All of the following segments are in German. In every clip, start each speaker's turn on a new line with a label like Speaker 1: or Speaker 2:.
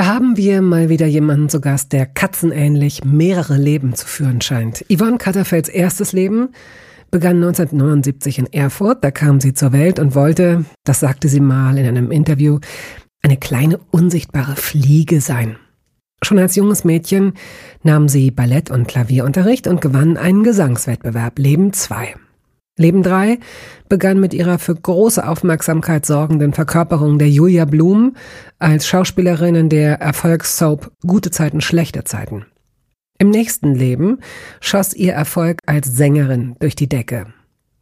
Speaker 1: Da haben wir mal wieder jemanden zu Gast, der katzenähnlich mehrere Leben zu führen scheint. Yvonne Katterfelds erstes Leben begann 1979 in Erfurt. Da kam sie zur Welt und wollte, das sagte sie mal in einem Interview, eine kleine unsichtbare Fliege sein. Schon als junges Mädchen nahm sie Ballett- und Klavierunterricht und gewann einen Gesangswettbewerb Leben 2. Leben 3 begann mit ihrer für große Aufmerksamkeit sorgenden Verkörperung der Julia Blum als Schauspielerin in der Erfolgssoap Gute Zeiten, schlechte Zeiten. Im nächsten Leben schoss ihr Erfolg als Sängerin durch die Decke.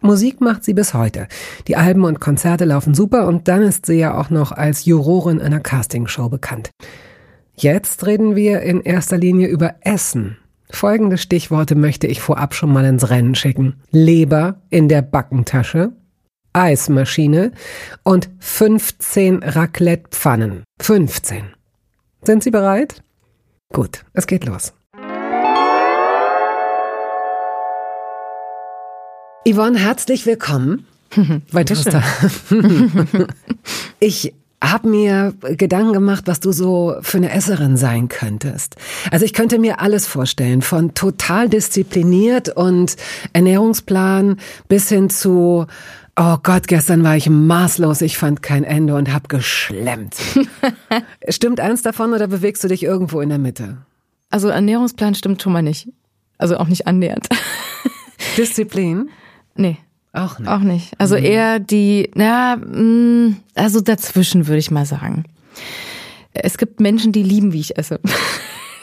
Speaker 1: Musik macht sie bis heute. Die Alben und Konzerte laufen super und dann ist sie ja auch noch als Jurorin einer Castingshow bekannt. Jetzt reden wir in erster Linie über Essen. Folgende Stichworte möchte ich vorab schon mal ins Rennen schicken. Leber in der Backentasche, Eismaschine und 15 Raclette-Pfannen. 15. Sind Sie bereit? Gut, es geht los. Yvonne, herzlich willkommen bei Toaster. ich habe mir Gedanken gemacht, was du so für eine Esserin sein könntest. Also ich könnte mir alles vorstellen, von total diszipliniert und Ernährungsplan bis hin zu Oh Gott, gestern war ich maßlos, ich fand kein Ende und hab geschlemmt. stimmt eins davon oder bewegst du dich irgendwo in der Mitte?
Speaker 2: Also Ernährungsplan stimmt schon mal nicht. Also auch nicht annähernd.
Speaker 1: Disziplin?
Speaker 2: Nee.
Speaker 1: Auch nicht.
Speaker 2: Auch nicht. Also mhm. eher die, ja, mm, also dazwischen würde ich mal sagen. Es gibt Menschen, die lieben, wie ich esse.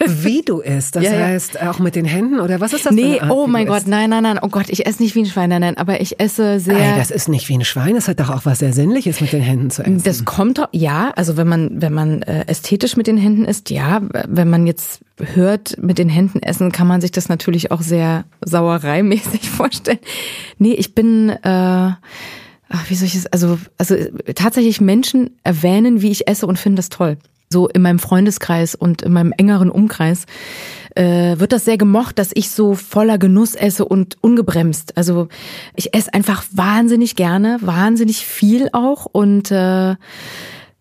Speaker 1: Wie du isst, das ja, heißt auch mit den Händen oder was ist das?
Speaker 2: Nee, Art, oh mein Gott, isst? nein, nein, nein, oh Gott, ich esse nicht wie ein Schwein, nein, nein, aber ich esse sehr. Ey,
Speaker 1: das ist nicht wie ein Schwein, das hat doch auch was sehr Sinnliches mit den Händen zu essen.
Speaker 2: Das kommt doch, ja, also wenn man, wenn man äh, ästhetisch mit den Händen isst, ja, wenn man jetzt hört, mit den Händen essen, kann man sich das natürlich auch sehr sauereimäßig vorstellen. Nee, ich bin, äh, ach, wie soll ich es, also, also tatsächlich Menschen erwähnen, wie ich esse und finden das toll so in meinem Freundeskreis und in meinem engeren Umkreis äh, wird das sehr gemocht, dass ich so voller Genuss esse und ungebremst. Also ich esse einfach wahnsinnig gerne, wahnsinnig viel auch und äh,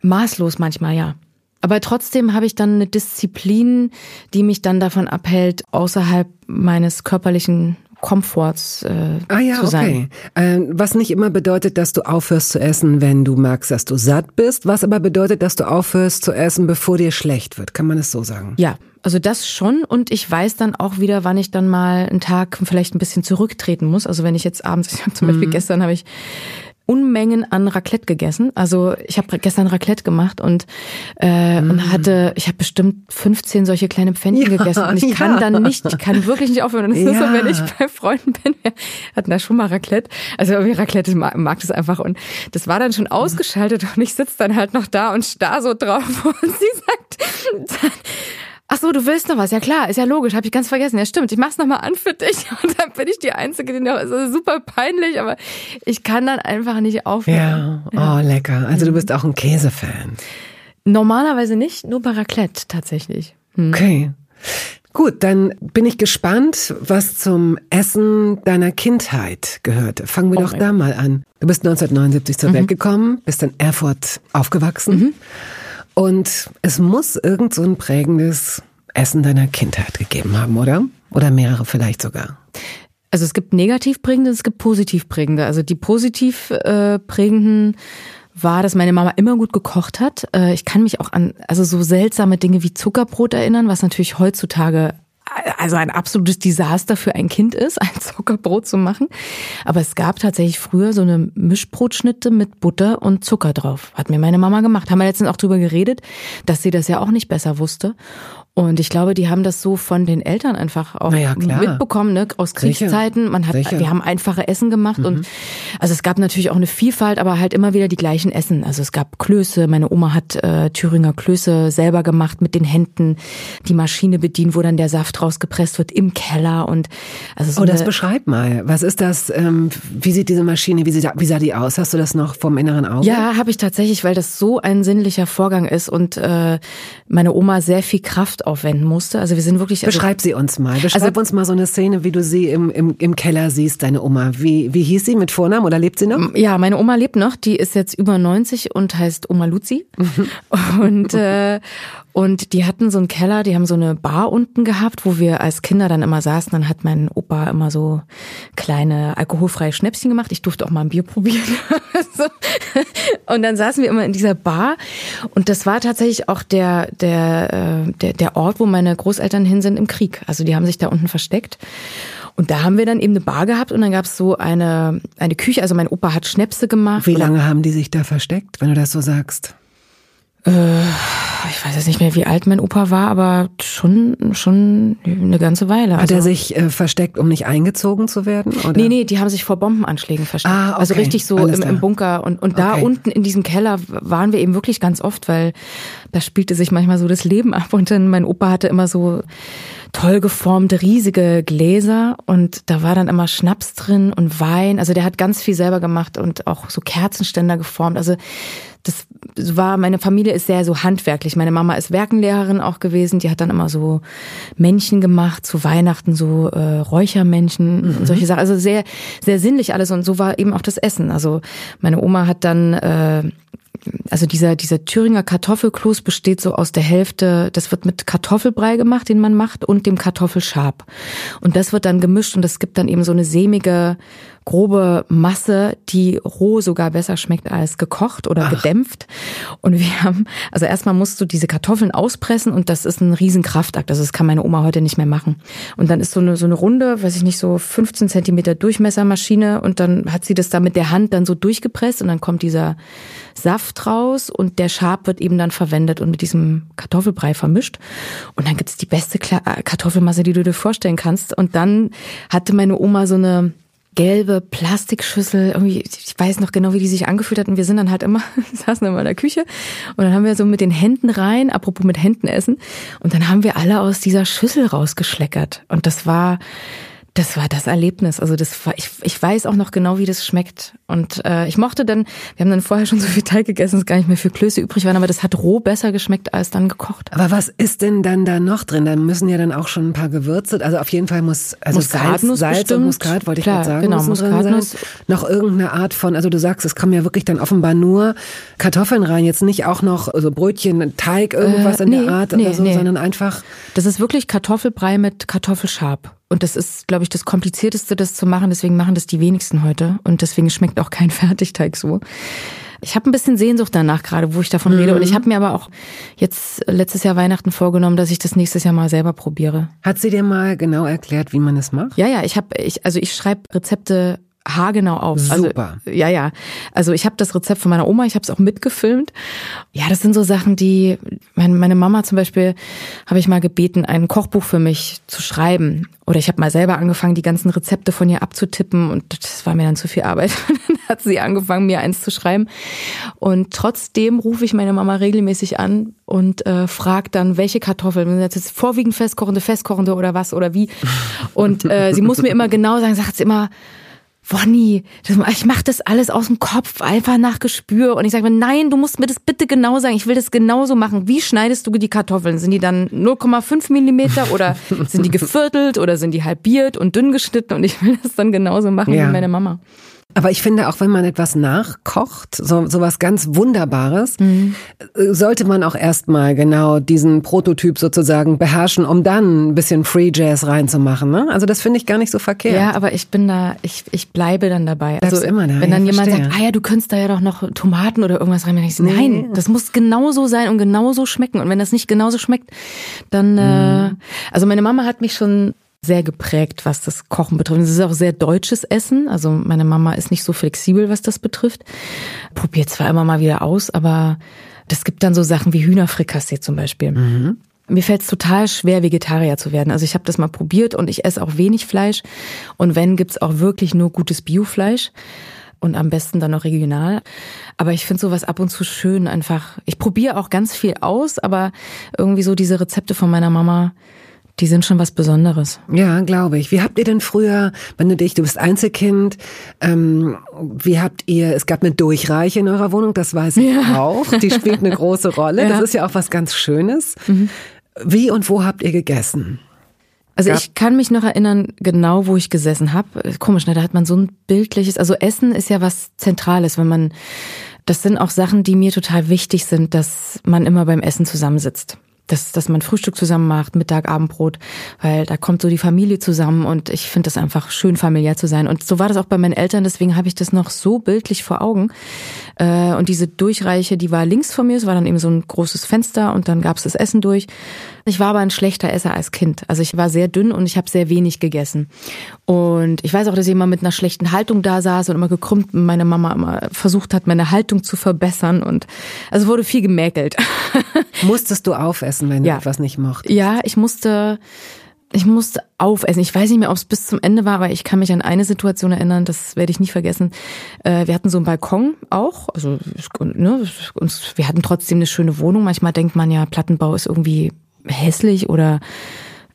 Speaker 2: maßlos manchmal, ja. Aber trotzdem habe ich dann eine Disziplin, die mich dann davon abhält, außerhalb meines körperlichen Komforts äh,
Speaker 1: ah, ja,
Speaker 2: zu sein.
Speaker 1: Okay. Äh, was nicht immer bedeutet, dass du aufhörst zu essen, wenn du merkst, dass du satt bist, was aber bedeutet, dass du aufhörst zu essen, bevor dir schlecht wird. Kann man es so sagen?
Speaker 2: Ja, also das schon und ich weiß dann auch wieder, wann ich dann mal einen Tag vielleicht ein bisschen zurücktreten muss. Also wenn ich jetzt abends, ich hab zum Beispiel mhm. gestern habe ich Unmengen an Raclette gegessen. Also ich habe gestern Raclette gemacht und äh, mm. und hatte, ich habe bestimmt 15 solche kleine Pfännchen ja, gegessen und ich ja. kann dann nicht, ich kann wirklich nicht aufhören. Und das ja. ist so, wenn ich bei Freunden bin, wir hatten da schon mal Raclette. Also irgendwie Raclette mag, mag das einfach und das war dann schon ausgeschaltet und ich sitze dann halt noch da und starr so drauf und sie sagt, Ach so, du willst noch was? Ja klar, ist ja logisch, habe ich ganz vergessen. Ja stimmt, ich mach's noch mal an für dich und dann bin ich die Einzige, die noch, ist super peinlich, aber ich kann dann einfach nicht aufhören.
Speaker 1: Ja, oh lecker. Also du bist auch ein Käsefan.
Speaker 2: Normalerweise nicht, nur bei Raclette tatsächlich.
Speaker 1: Hm. Okay. Gut, dann bin ich gespannt, was zum Essen deiner Kindheit gehörte. Fangen wir oh doch da mal an. Du bist 1979 zur mhm. Welt gekommen, bist in Erfurt aufgewachsen. Mhm. Und es muss irgend so ein prägendes Essen deiner Kindheit gegeben haben, oder? Oder mehrere vielleicht sogar.
Speaker 2: Also es gibt negativ prägende, es gibt positiv prägende. Also die positiv äh, prägenden war, dass meine Mama immer gut gekocht hat. Äh, ich kann mich auch an also so seltsame Dinge wie Zuckerbrot erinnern, was natürlich heutzutage also ein absolutes Desaster für ein Kind ist, ein Zuckerbrot zu machen. Aber es gab tatsächlich früher so eine Mischbrotschnitte mit Butter und Zucker drauf. Hat mir meine Mama gemacht. Haben wir letztens auch drüber geredet, dass sie das ja auch nicht besser wusste. Und ich glaube, die haben das so von den Eltern einfach auch ja, mitbekommen, ne? aus Kriegszeiten. Man hat, Sicher. wir haben einfache Essen gemacht mhm. und also es gab natürlich auch eine Vielfalt, aber halt immer wieder die gleichen Essen. Also es gab Klöße. Meine Oma hat äh, Thüringer Klöße selber gemacht mit den Händen, die Maschine bedient, wo dann der Saft rausgepresst wird im Keller und also so
Speaker 1: Oh, das beschreib mal. Was ist das? Ähm, wie sieht diese Maschine, wie, sieht, wie sah die aus? Hast du das noch vom inneren Auge?
Speaker 2: Ja, habe ich tatsächlich, weil das so ein sinnlicher Vorgang ist und äh, meine Oma sehr viel Kraft aufwenden musste. Also wir sind wirklich.
Speaker 1: Also, Beschreib sie uns mal. Beschreib also, uns mal so eine Szene, wie du sie im, im, im Keller siehst, deine Oma. Wie, wie hieß sie mit Vornamen oder lebt sie noch?
Speaker 2: Ja, meine Oma lebt noch. Die ist jetzt über 90 und heißt Oma Luzi. Und äh, und die hatten so einen Keller, die haben so eine Bar unten gehabt, wo wir als Kinder dann immer saßen. Dann hat mein Opa immer so kleine alkoholfreie Schnäpschen gemacht. Ich durfte auch mal ein Bier probieren. und dann saßen wir immer in dieser Bar. Und das war tatsächlich auch der, der, äh, der, der Ort, wo meine Großeltern hin sind im Krieg. Also die haben sich da unten versteckt. Und da haben wir dann eben eine Bar gehabt und dann gab es so eine, eine Küche. Also mein Opa hat Schnäpse gemacht.
Speaker 1: Wie lange haben die sich da versteckt, wenn du das so sagst?
Speaker 2: Äh, ich weiß jetzt nicht mehr, wie alt mein Opa war, aber schon, schon eine ganze Weile.
Speaker 1: Hat also, er sich äh, versteckt, um nicht eingezogen zu werden? Oder?
Speaker 2: Nee, nee, die haben sich vor Bombenanschlägen versteckt. Ah, okay. Also richtig so im, im, Bunker. Und, und da okay. unten in diesem Keller waren wir eben wirklich ganz oft, weil da spielte sich manchmal so das Leben ab. Und dann mein Opa hatte immer so toll geformte, riesige Gläser und da war dann immer Schnaps drin und Wein. Also der hat ganz viel selber gemacht und auch so Kerzenständer geformt. Also das war, meine Familie ist sehr so handwerklich. Meine Mama ist Werkenlehrerin auch gewesen. Die hat dann immer so Männchen gemacht, zu Weihnachten so äh, Räuchermännchen mhm. und solche Sachen. Also sehr, sehr sinnlich alles. Und so war eben auch das Essen. Also meine Oma hat dann äh, also dieser, dieser Thüringer Kartoffelkloß besteht so aus der Hälfte, das wird mit Kartoffelbrei gemacht, den man macht, und dem Kartoffelschab. Und das wird dann gemischt und das gibt dann eben so eine sämige, grobe Masse, die roh sogar besser schmeckt als gekocht oder Ach. gedämpft. Und wir haben, also erstmal musst du diese Kartoffeln auspressen und das ist ein Riesenkraftakt. Also das kann meine Oma heute nicht mehr machen. Und dann ist so eine, so eine runde, weiß ich nicht, so 15 Zentimeter Durchmessermaschine und dann hat sie das da mit der Hand dann so durchgepresst und dann kommt dieser Saft raus und der Schab wird eben dann verwendet und mit diesem Kartoffelbrei vermischt. Und dann gibt's die beste äh, Kartoffelmasse, die du dir vorstellen kannst. Und dann hatte meine Oma so eine gelbe Plastikschüssel, irgendwie, ich weiß noch genau, wie die sich angefühlt hat. Und wir sind dann halt immer, saßen immer in der Küche und dann haben wir so mit den Händen rein, apropos mit Händen essen, und dann haben wir alle aus dieser Schüssel rausgeschleckert. Und das war, das war das Erlebnis. Also das war, ich, ich weiß auch noch genau, wie das schmeckt. Und äh, ich mochte dann, wir haben dann vorher schon so viel Teig gegessen, dass gar nicht mehr für Klöße übrig waren, aber das hat roh besser geschmeckt als dann gekocht.
Speaker 1: Aber was ist denn dann da noch drin? Da müssen ja dann auch schon ein paar Gewürze, also auf jeden Fall muss also
Speaker 2: Muskatnuss
Speaker 1: Salz, Salz und Muskat, wollte ich gerade sagen, genau, Muskatnuss. Noch irgendeine Art von, also du sagst, es kommen ja wirklich dann offenbar nur Kartoffeln rein, jetzt nicht auch noch also Brötchen, Teig, irgendwas äh, in der Art nee, oder so, nee. sondern einfach.
Speaker 2: Das ist wirklich Kartoffelbrei mit Kartoffelschab. Und das ist, glaube ich, das Komplizierteste, das zu machen. Deswegen machen das die wenigsten heute. Und deswegen schmeckt auch kein Fertigteig so. Ich habe ein bisschen Sehnsucht danach gerade, wo ich davon mhm. rede. Und ich habe mir aber auch jetzt letztes Jahr Weihnachten vorgenommen, dass ich das nächstes Jahr mal selber probiere.
Speaker 1: Hat sie dir mal genau erklärt, wie man es macht?
Speaker 2: Ja, ja. Ich habe, ich, also ich schreibe Rezepte haargenau auf.
Speaker 1: Super.
Speaker 2: Also, ja, ja. Also ich habe das Rezept von meiner Oma, ich habe es auch mitgefilmt. Ja, das sind so Sachen, die meine, meine Mama zum Beispiel habe ich mal gebeten, ein Kochbuch für mich zu schreiben. Oder ich habe mal selber angefangen, die ganzen Rezepte von ihr abzutippen und das war mir dann zu viel Arbeit. dann hat sie angefangen, mir eins zu schreiben. Und trotzdem rufe ich meine Mama regelmäßig an und äh, frage dann, welche Kartoffeln, sind jetzt vorwiegend festkochende, festkochende oder was oder wie. Und äh, sie muss mir immer genau sagen, sagt sie immer, Wonny, ich mache das alles aus dem Kopf, einfach nach Gespür. Und ich sage mir, nein, du musst mir das bitte genau sagen. Ich will das genauso machen. Wie schneidest du die Kartoffeln? Sind die dann 0,5 Millimeter oder sind die geviertelt oder sind die halbiert und dünn geschnitten? Und ich will das dann genauso machen ja. wie meine Mama.
Speaker 1: Aber ich finde, auch wenn man etwas nachkocht, so, so was ganz Wunderbares, mhm. sollte man auch erstmal genau diesen Prototyp sozusagen beherrschen, um dann ein bisschen Free Jazz reinzumachen. Ne? Also das finde ich gar nicht so verkehrt.
Speaker 2: Ja, aber ich bin da, ich, ich bleibe dann dabei.
Speaker 1: Bleibst also immer da,
Speaker 2: wenn dann ja, jemand verstehe. sagt, ah ja, du könntest da ja doch noch Tomaten oder irgendwas rein, dann ich, nee. nein, das muss genauso sein und genauso schmecken. Und wenn das nicht genauso schmeckt, dann, äh, mhm. äh, also meine Mama hat mich schon sehr geprägt, was das Kochen betrifft. Es ist auch sehr deutsches Essen. Also meine Mama ist nicht so flexibel, was das betrifft. Probiert zwar immer mal wieder aus, aber das gibt dann so Sachen wie Hühnerfrikassee zum Beispiel. Mhm. Mir fällt es total schwer, Vegetarier zu werden. Also ich habe das mal probiert und ich esse auch wenig Fleisch. Und wenn, gibt's auch wirklich nur gutes Biofleisch. Und am besten dann noch regional. Aber ich finde sowas ab und zu schön einfach. Ich probiere auch ganz viel aus, aber irgendwie so diese Rezepte von meiner Mama, die sind schon was Besonderes.
Speaker 1: Ja, glaube ich. Wie habt ihr denn früher, wenn du dich, du bist Einzelkind, ähm, wie habt ihr, es gab eine Durchreiche in eurer Wohnung, das weiß ich ja. auch. Die spielt eine große Rolle. Ja. Das ist ja auch was ganz Schönes. Mhm. Wie und wo habt ihr gegessen?
Speaker 2: Also ich kann mich noch erinnern, genau wo ich gesessen habe. Komisch, ne? Da hat man so ein bildliches, also Essen ist ja was Zentrales, wenn man, das sind auch Sachen, die mir total wichtig sind, dass man immer beim Essen zusammensitzt dass, dass man Frühstück zusammen macht, Mittag, Abendbrot, weil da kommt so die Familie zusammen und ich finde das einfach schön, familiär zu sein. Und so war das auch bei meinen Eltern, deswegen habe ich das noch so bildlich vor Augen. Äh, und diese Durchreiche, die war links von mir, es war dann eben so ein großes Fenster und dann gab es das Essen durch. Ich war aber ein schlechter Esser als Kind. Also ich war sehr dünn und ich habe sehr wenig gegessen. Und ich weiß auch, dass ich immer mit einer schlechten Haltung da saß und immer gekrümmt meine Mama immer versucht hat, meine Haltung zu verbessern. Und also wurde viel gemäkelt.
Speaker 1: Musstest du aufessen, wenn ja. du etwas nicht mochtest?
Speaker 2: Ja, ich musste ich musste aufessen. Ich weiß nicht mehr, ob es bis zum Ende war, aber ich kann mich an eine Situation erinnern, das werde ich nie vergessen. Äh, wir hatten so einen Balkon auch, also ne, wir hatten trotzdem eine schöne Wohnung. Manchmal denkt man ja, Plattenbau ist irgendwie hässlich oder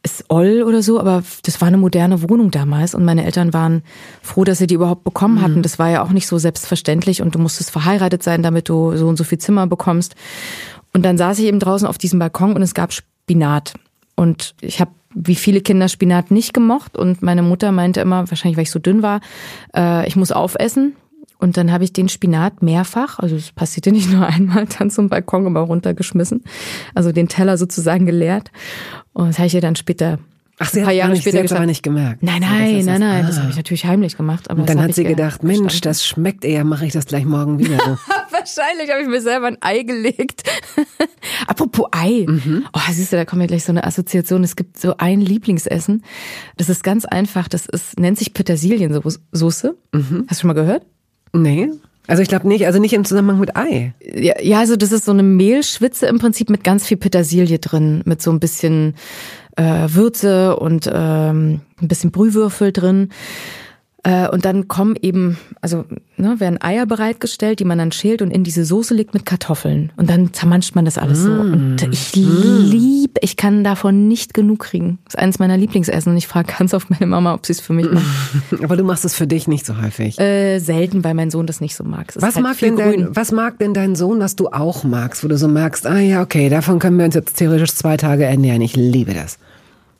Speaker 2: ist oll oder so, aber das war eine moderne Wohnung damals und meine Eltern waren froh, dass sie die überhaupt bekommen hatten. Mhm. Das war ja auch nicht so selbstverständlich und du musstest verheiratet sein, damit du so und so viel Zimmer bekommst. Und dann saß ich eben draußen auf diesem Balkon und es gab Spinat. Und ich habe wie viele Kinder Spinat nicht gemocht und meine Mutter meinte immer, wahrscheinlich weil ich so dünn war, äh, ich muss aufessen. Und dann habe ich den Spinat mehrfach, also es passierte nicht nur einmal, dann zum Balkon aber runtergeschmissen. Also den Teller sozusagen geleert. Und das habe ich ihr dann später
Speaker 1: Ach, sie hat Jahre nicht, später aber nicht gemerkt.
Speaker 2: Nein, nein, nein, nein, ah. das habe ich natürlich heimlich gemacht. Aber
Speaker 1: und dann hat sie gedacht, Mensch, das schmeckt eher, mache ich das gleich morgen wieder.
Speaker 2: Wahrscheinlich habe ich mir selber ein Ei gelegt. Apropos Ei. Mhm. Oh, siehst du, da kommt mir gleich so eine Assoziation. Es gibt so ein Lieblingsessen. Das ist ganz einfach. Das ist, nennt sich Petersiliensoße. Mhm. Hast du schon mal gehört?
Speaker 1: Nee. Also ich glaube nicht, also nicht im Zusammenhang mit Ei.
Speaker 2: Ja, ja, also das ist so eine Mehlschwitze im Prinzip mit ganz viel Petersilie drin, mit so ein bisschen äh, Würze und ähm, ein bisschen Brühwürfel drin. Äh, und dann kommen eben, also ne, werden Eier bereitgestellt, die man dann schält und in diese Soße legt mit Kartoffeln. Und dann zermanscht man das alles mm. so. Und ich mm. liebe, ich kann davon nicht genug kriegen. Das ist eines meiner Lieblingsessen und ich frage ganz oft meine Mama, ob sie es für mich macht.
Speaker 1: Aber du machst es für dich nicht so häufig.
Speaker 2: Äh, selten, weil mein Sohn das nicht so mag.
Speaker 1: Was, halt mag denn dein, was mag denn dein Sohn, was du auch magst, wo du so merkst, ah ja, okay, davon können wir uns jetzt theoretisch zwei Tage ernähren. Ich liebe das.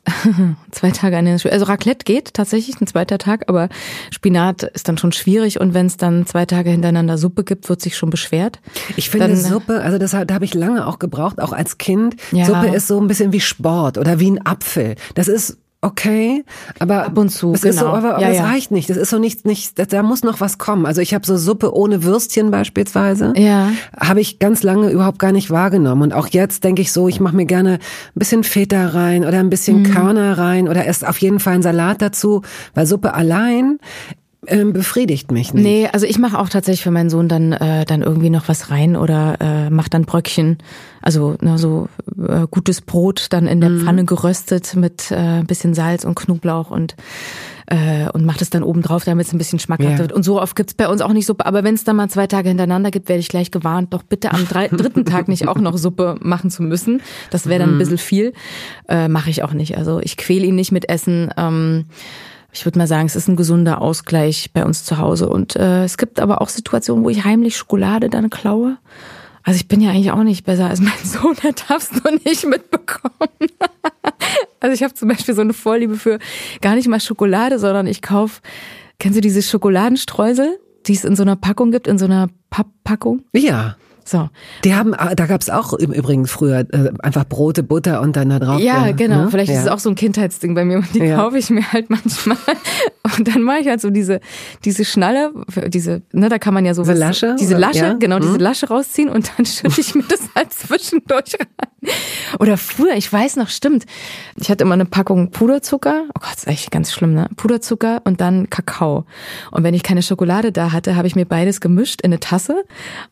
Speaker 2: Zwei Tage an den Also Raclette geht tatsächlich, ein zweiter Tag, aber Spinat ist dann schon schwierig und wenn es dann zwei Tage hintereinander Suppe gibt, wird sich schon beschwert.
Speaker 1: Ich finde dann, Suppe, also das, da habe ich lange auch gebraucht, auch als Kind. Ja. Suppe ist so ein bisschen wie Sport oder wie ein Apfel. Das ist okay, aber
Speaker 2: ab und zu,
Speaker 1: es genau. Ist so, genau. aber, aber ja, es ja. reicht nicht. Das ist so nicht, nicht, da muss noch was kommen. Also ich habe so Suppe ohne Würstchen beispielsweise,
Speaker 2: ja.
Speaker 1: habe ich ganz lange überhaupt gar nicht wahrgenommen. Und auch jetzt denke ich so, ich mache mir gerne ein bisschen Feta rein oder ein bisschen mhm. Körner rein oder erst auf jeden Fall einen Salat dazu, weil Suppe allein ähm, befriedigt mich nicht.
Speaker 2: Nee, also ich mache auch tatsächlich für meinen Sohn dann äh, dann irgendwie noch was rein oder äh, mache dann Bröckchen, also ne, so äh, gutes Brot dann in der mhm. Pfanne geröstet mit äh, ein bisschen Salz und Knoblauch und äh, und macht es dann oben drauf, damit es ein bisschen schmackhafter ja. wird. Und so oft gibt's bei uns auch nicht Suppe. Aber wenn es dann mal zwei Tage hintereinander gibt, werde ich gleich gewarnt, doch bitte am drei, dritten Tag nicht auch noch Suppe machen zu müssen. Das wäre dann ein mhm. bisschen viel. Äh, Mache ich auch nicht. Also ich quäle ihn nicht mit Essen. Ähm, ich würde mal sagen, es ist ein gesunder Ausgleich bei uns zu Hause. Und äh, es gibt aber auch Situationen, wo ich heimlich Schokolade dann klaue. Also ich bin ja eigentlich auch nicht besser als mein Sohn, der darfst du nicht mitbekommen. also ich habe zum Beispiel so eine Vorliebe für gar nicht mal Schokolade, sondern ich kauf, kennst du diese Schokoladenstreusel, die es in so einer Packung gibt, in so einer Papppackung?
Speaker 1: Ja. So. Die haben, ah, da gab's auch im Übrigen früher äh, einfach Brote, Butter und dann da drauf.
Speaker 2: Ja, ja genau. Ne? Vielleicht ja. ist es auch so ein Kindheitsding bei mir und die ja. kaufe ich mir halt manchmal. Und dann mache ich halt so diese, diese Schnalle, diese, ne, da kann man ja so
Speaker 1: diese Lasche,
Speaker 2: diese Lasche, genau, mhm. diese Lasche rausziehen und dann schütte ich mir das halt zwischendurch rein. Oder früher, ich weiß noch, stimmt. Ich hatte immer eine Packung Puderzucker. Oh Gott, ist echt ganz schlimm, ne? Puderzucker und dann Kakao. Und wenn ich keine Schokolade da hatte, habe ich mir beides gemischt in eine Tasse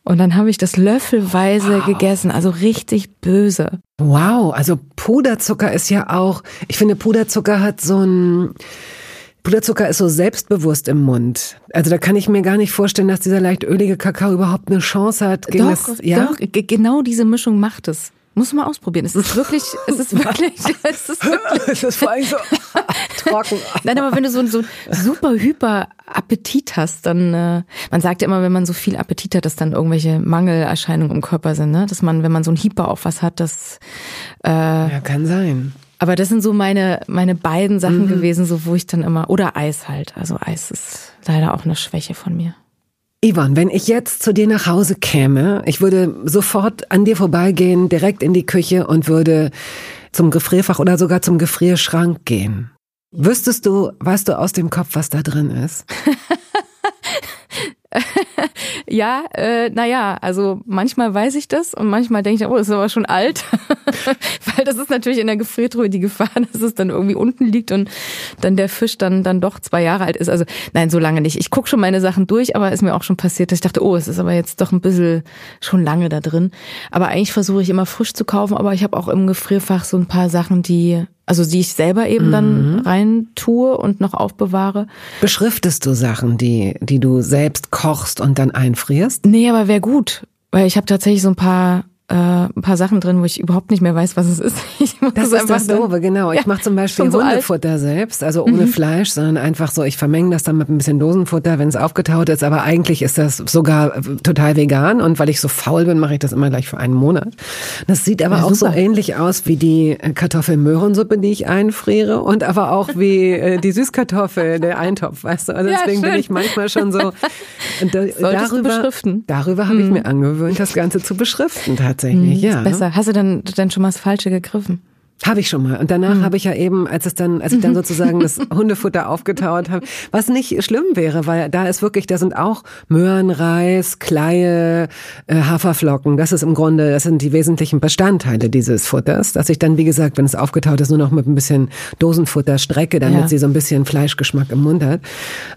Speaker 2: und dann habe ich das löffelweise wow. gegessen, also richtig böse.
Speaker 1: Wow, also Puderzucker ist ja auch, ich finde Puderzucker hat so ein Puderzucker ist so selbstbewusst im Mund. Also da kann ich mir gar nicht vorstellen, dass dieser leicht ölige Kakao überhaupt eine Chance hat.
Speaker 2: Gegen doch, das, ja? doch, genau diese Mischung macht es Muss man ausprobieren. Es ist wirklich, es ist wirklich, es ist wirklich.
Speaker 1: es ist vor allem so trocken.
Speaker 2: Nein, aber wenn du so, so super hyper Appetit hast, dann, äh, man sagt ja immer, wenn man so viel Appetit hat, dass dann irgendwelche Mangelerscheinungen im Körper sind, ne? Dass man, wenn man so ein Hyper auf was hat, das, äh,
Speaker 1: Ja, kann sein.
Speaker 2: aber das sind so meine, meine beiden Sachen gewesen, so wo ich dann immer, oder Eis halt. Also Eis ist leider auch eine Schwäche von mir.
Speaker 1: Yvonne, wenn ich jetzt zu dir nach Hause käme, ich würde sofort an dir vorbeigehen, direkt in die Küche und würde zum Gefrierfach oder sogar zum Gefrierschrank gehen. Wüsstest du, weißt du aus dem Kopf, was da drin ist?
Speaker 2: Ja, äh, naja, also manchmal weiß ich das und manchmal denke ich, oh, ist aber schon alt. Weil das ist natürlich in der Gefriertruhe die Gefahr, dass es dann irgendwie unten liegt und dann der Fisch dann, dann doch zwei Jahre alt ist. Also nein, so lange nicht. Ich gucke schon meine Sachen durch, aber ist mir auch schon passiert, dass ich dachte, oh, es ist aber jetzt doch ein bisschen schon lange da drin. Aber eigentlich versuche ich immer frisch zu kaufen, aber ich habe auch im Gefrierfach so ein paar Sachen, die, also die ich selber eben dann rein tue und noch aufbewahre.
Speaker 1: Beschriftest du Sachen, die, die du selbst kochst und dann einfrierst?
Speaker 2: Nee, aber wäre gut. Weil ich habe tatsächlich so ein paar, äh, ein paar Sachen drin, wo ich überhaupt nicht mehr weiß, was es ist.
Speaker 1: Das ist das Doofe, genau. Ich
Speaker 2: Ja,
Speaker 1: mache zum Beispiel
Speaker 2: so alt. Mhm.
Speaker 1: Hundefutter selbst, also ohne Fleisch, sondern einfach so, ich vermenge das dann mit ein bisschen Dosenfutter, wenn es aufgetaut ist, aber eigentlich ist das sogar äh, total vegan und weil ich so faul bin, mache ich das immer gleich für einen Monat. Das sieht aber
Speaker 2: Ja,
Speaker 1: auch so
Speaker 2: super.
Speaker 1: ähnlich aus wie die äh, Kartoffelmöhrensuppe, die ich einfriere und aber auch wie äh, die Süßkartoffel, der Eintopf, weißt du? Also
Speaker 2: Ja,
Speaker 1: deswegen bin
Speaker 2: schön.
Speaker 1: ich manchmal schon so. Da, darüber,
Speaker 2: beschriften.
Speaker 1: Darüber habe ich mir angewöhnt, das Ganze zu beschriften tatsächlich, ja.
Speaker 2: Ist besser. Hast du dann, dann schon mal das Falsche gegriffen?
Speaker 1: Habe ich schon mal. Und danach habe ich ja eben, als es dann, als ich dann sozusagen das Hundefutter aufgetaut habe, was nicht schlimm wäre, weil da ist wirklich, da sind auch Möhren, Reis, Kleie, äh, Haferflocken. Das ist im Grunde, das sind die wesentlichen Bestandteile dieses Futters, dass ich dann, wie gesagt, wenn es aufgetaut ist, nur noch mit ein bisschen Dosenfutter strecke, damit
Speaker 2: Ja.
Speaker 1: sie so ein bisschen Fleischgeschmack im Mund hat.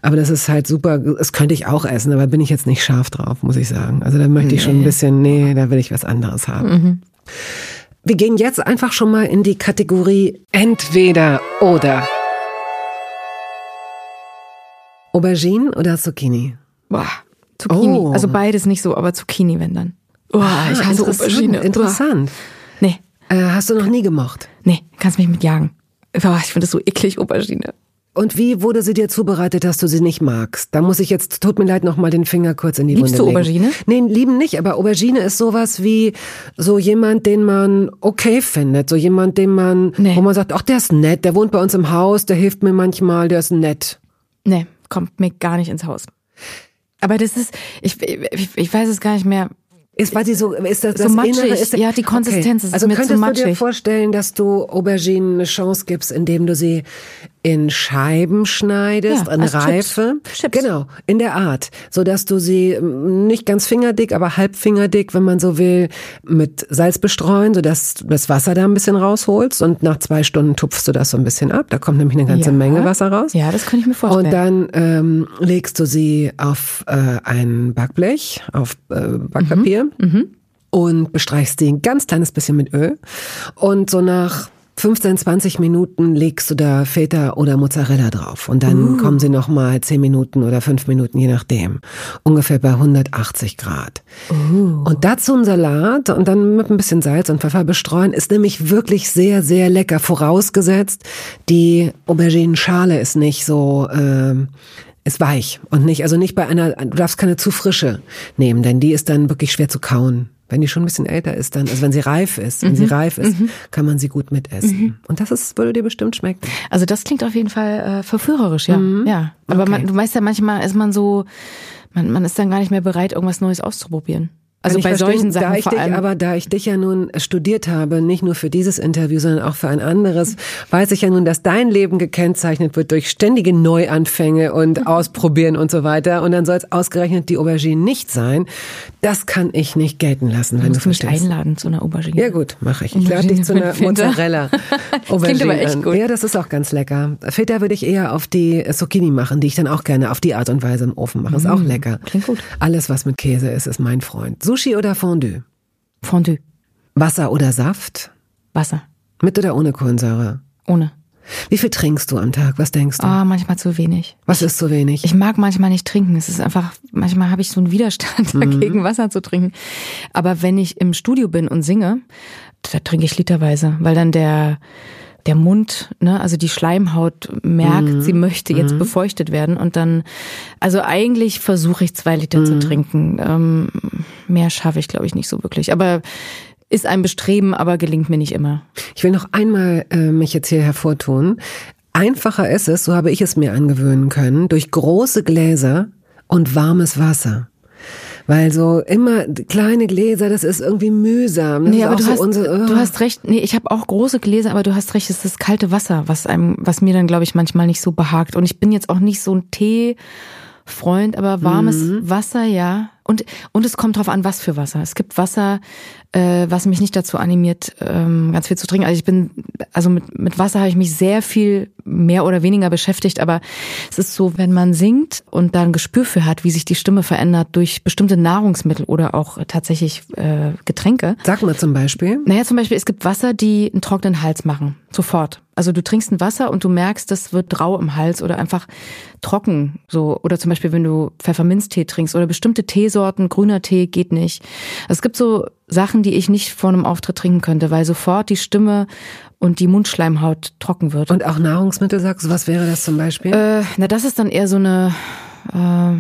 Speaker 1: Aber das ist halt super, das könnte ich auch essen, aber bin ich jetzt nicht scharf drauf, muss ich sagen. Also da möchte ich schon ein bisschen, nee, da will ich was anderes haben. Wir gehen jetzt einfach schon mal in die Kategorie entweder oder. Aubergine oder Zucchini?
Speaker 2: Boah, Zucchini.
Speaker 1: Oh.
Speaker 2: Also beides nicht so, aber Zucchini, wenn dann. Boah, ich
Speaker 1: Ah,
Speaker 2: hasse
Speaker 1: interessant,
Speaker 2: Aubergine.
Speaker 1: Interessant.
Speaker 2: Boah. Nee,
Speaker 1: Äh, hast du noch nie gemocht?
Speaker 2: nee, kannst mich mit jagen. Boah, ich finde das so eklig, Aubergine.
Speaker 1: Und wie wurde sie dir zubereitet, dass du sie nicht magst? Da muss ich jetzt, tut mir leid, noch mal den Finger kurz in die
Speaker 2: Liebst
Speaker 1: Wunde
Speaker 2: du
Speaker 1: legen.
Speaker 2: Aubergine?
Speaker 1: Nee, lieben nicht, aber Aubergine ist sowas wie so jemand, den man okay findet. So jemand, den man,
Speaker 2: Nee.
Speaker 1: wo man sagt, ach, der ist nett, der wohnt bei uns im Haus, der hilft mir manchmal, der ist nett.
Speaker 2: Nee, kommt mir gar nicht ins Haus. Aber das ist, ich, ich, ich weiß es gar nicht mehr.
Speaker 1: Ist, weil sie so, ist das,
Speaker 2: So
Speaker 1: das
Speaker 2: matschig.
Speaker 1: Innere ist,
Speaker 2: Ja, die Konsistenz ist
Speaker 1: also
Speaker 2: mir zu
Speaker 1: könntest du dir
Speaker 2: matschig.
Speaker 1: vorstellen, dass du Auberginen eine Chance gibst, indem du sie in Scheiben schneidest,
Speaker 2: Ja,
Speaker 1: in
Speaker 2: als
Speaker 1: Reife?
Speaker 2: Chips. Chips.
Speaker 1: Genau, in der Art, so dass du sie mm, nicht ganz fingerdick, aber halbfingerdick, wenn man so will, mit Salz bestreuen, so dass du das Wasser da ein bisschen rausholst und nach zwei Stunden tupfst du das so ein bisschen ab. Da kommt nämlich eine ganze
Speaker 2: Ja.
Speaker 1: Menge Wasser raus.
Speaker 2: Ja, das könnte ich mir vorstellen.
Speaker 1: Und dann ähm, legst du sie auf äh, ein Backblech, auf äh, Backpapier und bestreichst sie ein ganz kleines bisschen mit Öl. Und so nach 15, 20 Minuten legst du da Feta oder Mozzarella drauf. Und dann kommen sie nochmal 10 Minuten oder 5 Minuten, je nachdem. Ungefähr bei 180 Grad. Und dazu ein Salat und dann mit ein bisschen Salz und Pfeffer bestreuen, ist nämlich wirklich sehr, sehr lecker. Vorausgesetzt, die Auberginenschale ist nicht so, ähm, ist weich und nicht, also nicht bei einer, du darfst keine zu frische nehmen, denn die ist dann wirklich schwer zu kauen. Wenn die schon ein bisschen älter ist, dann, also wenn sie reif ist, wenn sie reif ist, kann man sie gut mitessen. Und das ist, würde dir bestimmt schmecken.
Speaker 2: Also das klingt auf jeden Fall äh, verführerisch, ja. Ja. Aber
Speaker 1: Okay.
Speaker 2: man, du weißt ja, manchmal ist man so, man, man ist dann gar nicht mehr bereit, irgendwas Neues auszuprobieren. Also bei solchen Sachen
Speaker 1: da ich
Speaker 2: vor
Speaker 1: dich,
Speaker 2: allem.
Speaker 1: aber da ich dich ja nun studiert habe, nicht nur für dieses Interview, sondern auch für ein anderes, weiß ich ja nun, dass dein Leben gekennzeichnet wird durch ständige Neuanfänge und Ausprobieren und so weiter. Und dann soll es ausgerechnet die Aubergine nicht sein. Das kann ich nicht gelten lassen, wenn du
Speaker 2: musst du mich
Speaker 1: verstehst.
Speaker 2: einladen zu einer Aubergine.
Speaker 1: Ja gut, mache ich. Ich lade dich zu einer
Speaker 2: Aubergine.
Speaker 1: Mozzarella
Speaker 2: klingt
Speaker 1: Aubergine
Speaker 2: aber echt gut.
Speaker 1: Ja, das ist auch ganz lecker. Feta würde ich eher auf die Zucchini machen, die ich dann auch gerne auf die Art und Weise im Ofen mache. Ist auch lecker.
Speaker 2: Mm, klingt gut.
Speaker 1: Alles, was mit Käse ist, ist mein Freund. Sushi oder Fondue?
Speaker 2: Fondue.
Speaker 1: Wasser oder Saft?
Speaker 2: Wasser.
Speaker 1: Mit oder ohne Kohlensäure?
Speaker 2: Ohne.
Speaker 1: Wie viel trinkst du am Tag? Was denkst du?
Speaker 2: Ah, manchmal zu wenig.
Speaker 1: Was ist zu wenig?
Speaker 2: Ich mag manchmal nicht trinken. Es ist einfach, manchmal habe ich so einen Widerstand
Speaker 1: Mhm.
Speaker 2: dagegen, Wasser zu trinken. Aber wenn ich im Studio bin und singe, da trinke ich literweise, weil dann der der Mund, ne, also die Schleimhaut merkt, mhm. sie möchte jetzt mhm. befeuchtet werden und dann, also eigentlich versuche ich zwei Liter mhm. zu trinken. Ähm, mehr schaffe ich, glaube ich, nicht so wirklich. Aber ist ein Bestreben, aber gelingt mir nicht immer.
Speaker 1: Ich will noch einmal äh, mich jetzt hier hervortun. Einfacher ist es, so habe ich es mir angewöhnen können, durch große Gläser und warmes Wasser. Weil so immer kleine Gläser, das ist irgendwie mühsam. Das
Speaker 2: nee, aber du, so hast, unsere, oh. du hast recht. Nee, ich habe auch große Gläser, aber du hast recht, es ist das kalte Wasser, was einem, was mir dann, glaube ich, manchmal nicht so behagt. Und ich bin jetzt auch nicht so ein Teefreund, aber warmes mhm. Wasser, ja. Und, und es kommt drauf an, was für Wasser. Es gibt Wasser, äh, was mich nicht dazu animiert, ähm, ganz viel zu trinken. Also ich bin, also mit, mit Wasser habe ich mich sehr viel mehr oder weniger beschäftigt, aber es ist so, wenn man singt und da ein Gespür für hat, wie sich die Stimme verändert durch bestimmte Nahrungsmittel oder auch tatsächlich äh, Getränke.
Speaker 1: Sag mal zum Beispiel.
Speaker 2: Naja, zum Beispiel, es gibt Wasser, die einen trockenen Hals machen. Sofort. Also du trinkst ein Wasser und du merkst, das wird rau im Hals oder einfach trocken. So oder zum Beispiel, wenn du Pfefferminztee trinkst oder bestimmte Teesorten, grüner Tee geht nicht. Also es gibt so Sachen, die ich nicht vor einem Auftritt trinken könnte, weil sofort die Stimme und die Mundschleimhaut trocken wird.
Speaker 1: Und auch Nahrungsmittel sagst du, was wäre das zum Beispiel?
Speaker 2: Äh, na, das ist dann eher so eine äh,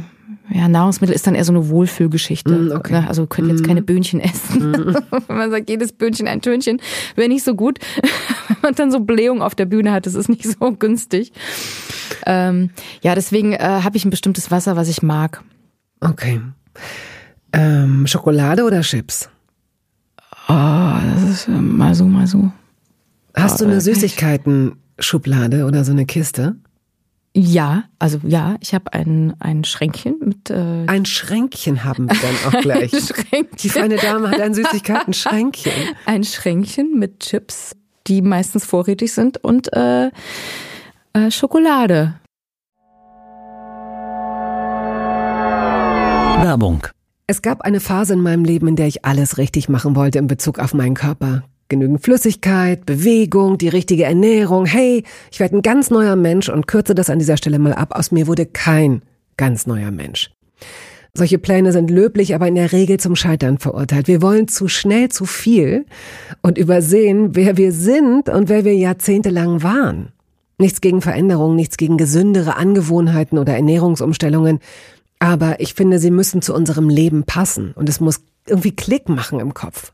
Speaker 2: ja, Nahrungsmittel ist dann eher so eine Wohlfühlgeschichte. Mm, okay. Ne? Also könnt jetzt mm. keine Böhnchen essen. Mm. Wenn man sagt, jedes Böhnchen ein Tönchen, wäre nicht so gut. Wenn man dann so Blähung auf der Bühne hat, das ist nicht so günstig. Ähm, ja, deswegen äh, habe ich ein bestimmtes Wasser, was ich mag.
Speaker 1: Okay. Ähm, Schokolade oder Chips?
Speaker 2: Oh, das ist äh, mal so, mal so.
Speaker 1: Hast oh, du eine Süßigkeiten-Schublade oder so eine Kiste?
Speaker 2: Ja, also ja, ich habe ein, ein Schränkchen mit. Äh
Speaker 1: ein Schränkchen haben wir dann auch gleich. ein Schränkchen. Die feine Dame hat ein Süßigkeiten-Schränkchen.
Speaker 2: Ein Schränkchen mit Chips, die meistens vorrätig sind und äh, äh, Schokolade.
Speaker 1: Werbung. Es gab eine Phase in meinem Leben, in der ich alles richtig machen wollte in Bezug auf meinen Körper genügend Flüssigkeit, Bewegung, die richtige Ernährung. Hey, ich werde ein ganz neuer Mensch und kürze das an dieser Stelle mal ab. Aus mir wurde kein ganz neuer Mensch. Solche Pläne sind löblich, aber in der Regel zum Scheitern verurteilt. Wir wollen zu schnell zu viel und übersehen, wer wir sind und wer wir jahrzehntelang waren. Nichts gegen Veränderungen, nichts gegen gesündere Angewohnheiten oder Ernährungsumstellungen. Aber ich finde, sie müssen zu unserem Leben passen und es muss irgendwie Klick machen im Kopf.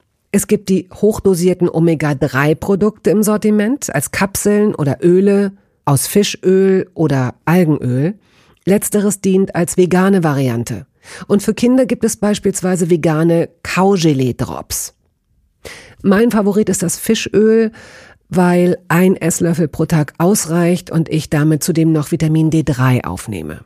Speaker 1: Es gibt die hochdosierten Omega-3-Produkte im Sortiment als Kapseln oder Öle aus Fischöl oder Algenöl. Letzteres dient als vegane Variante. Und für Kinder gibt es beispielsweise vegane Kaugelee-Drops. Mein Favorit ist das Fischöl, weil ein Esslöffel pro Tag ausreicht und ich damit zudem noch Vitamin D3 aufnehme.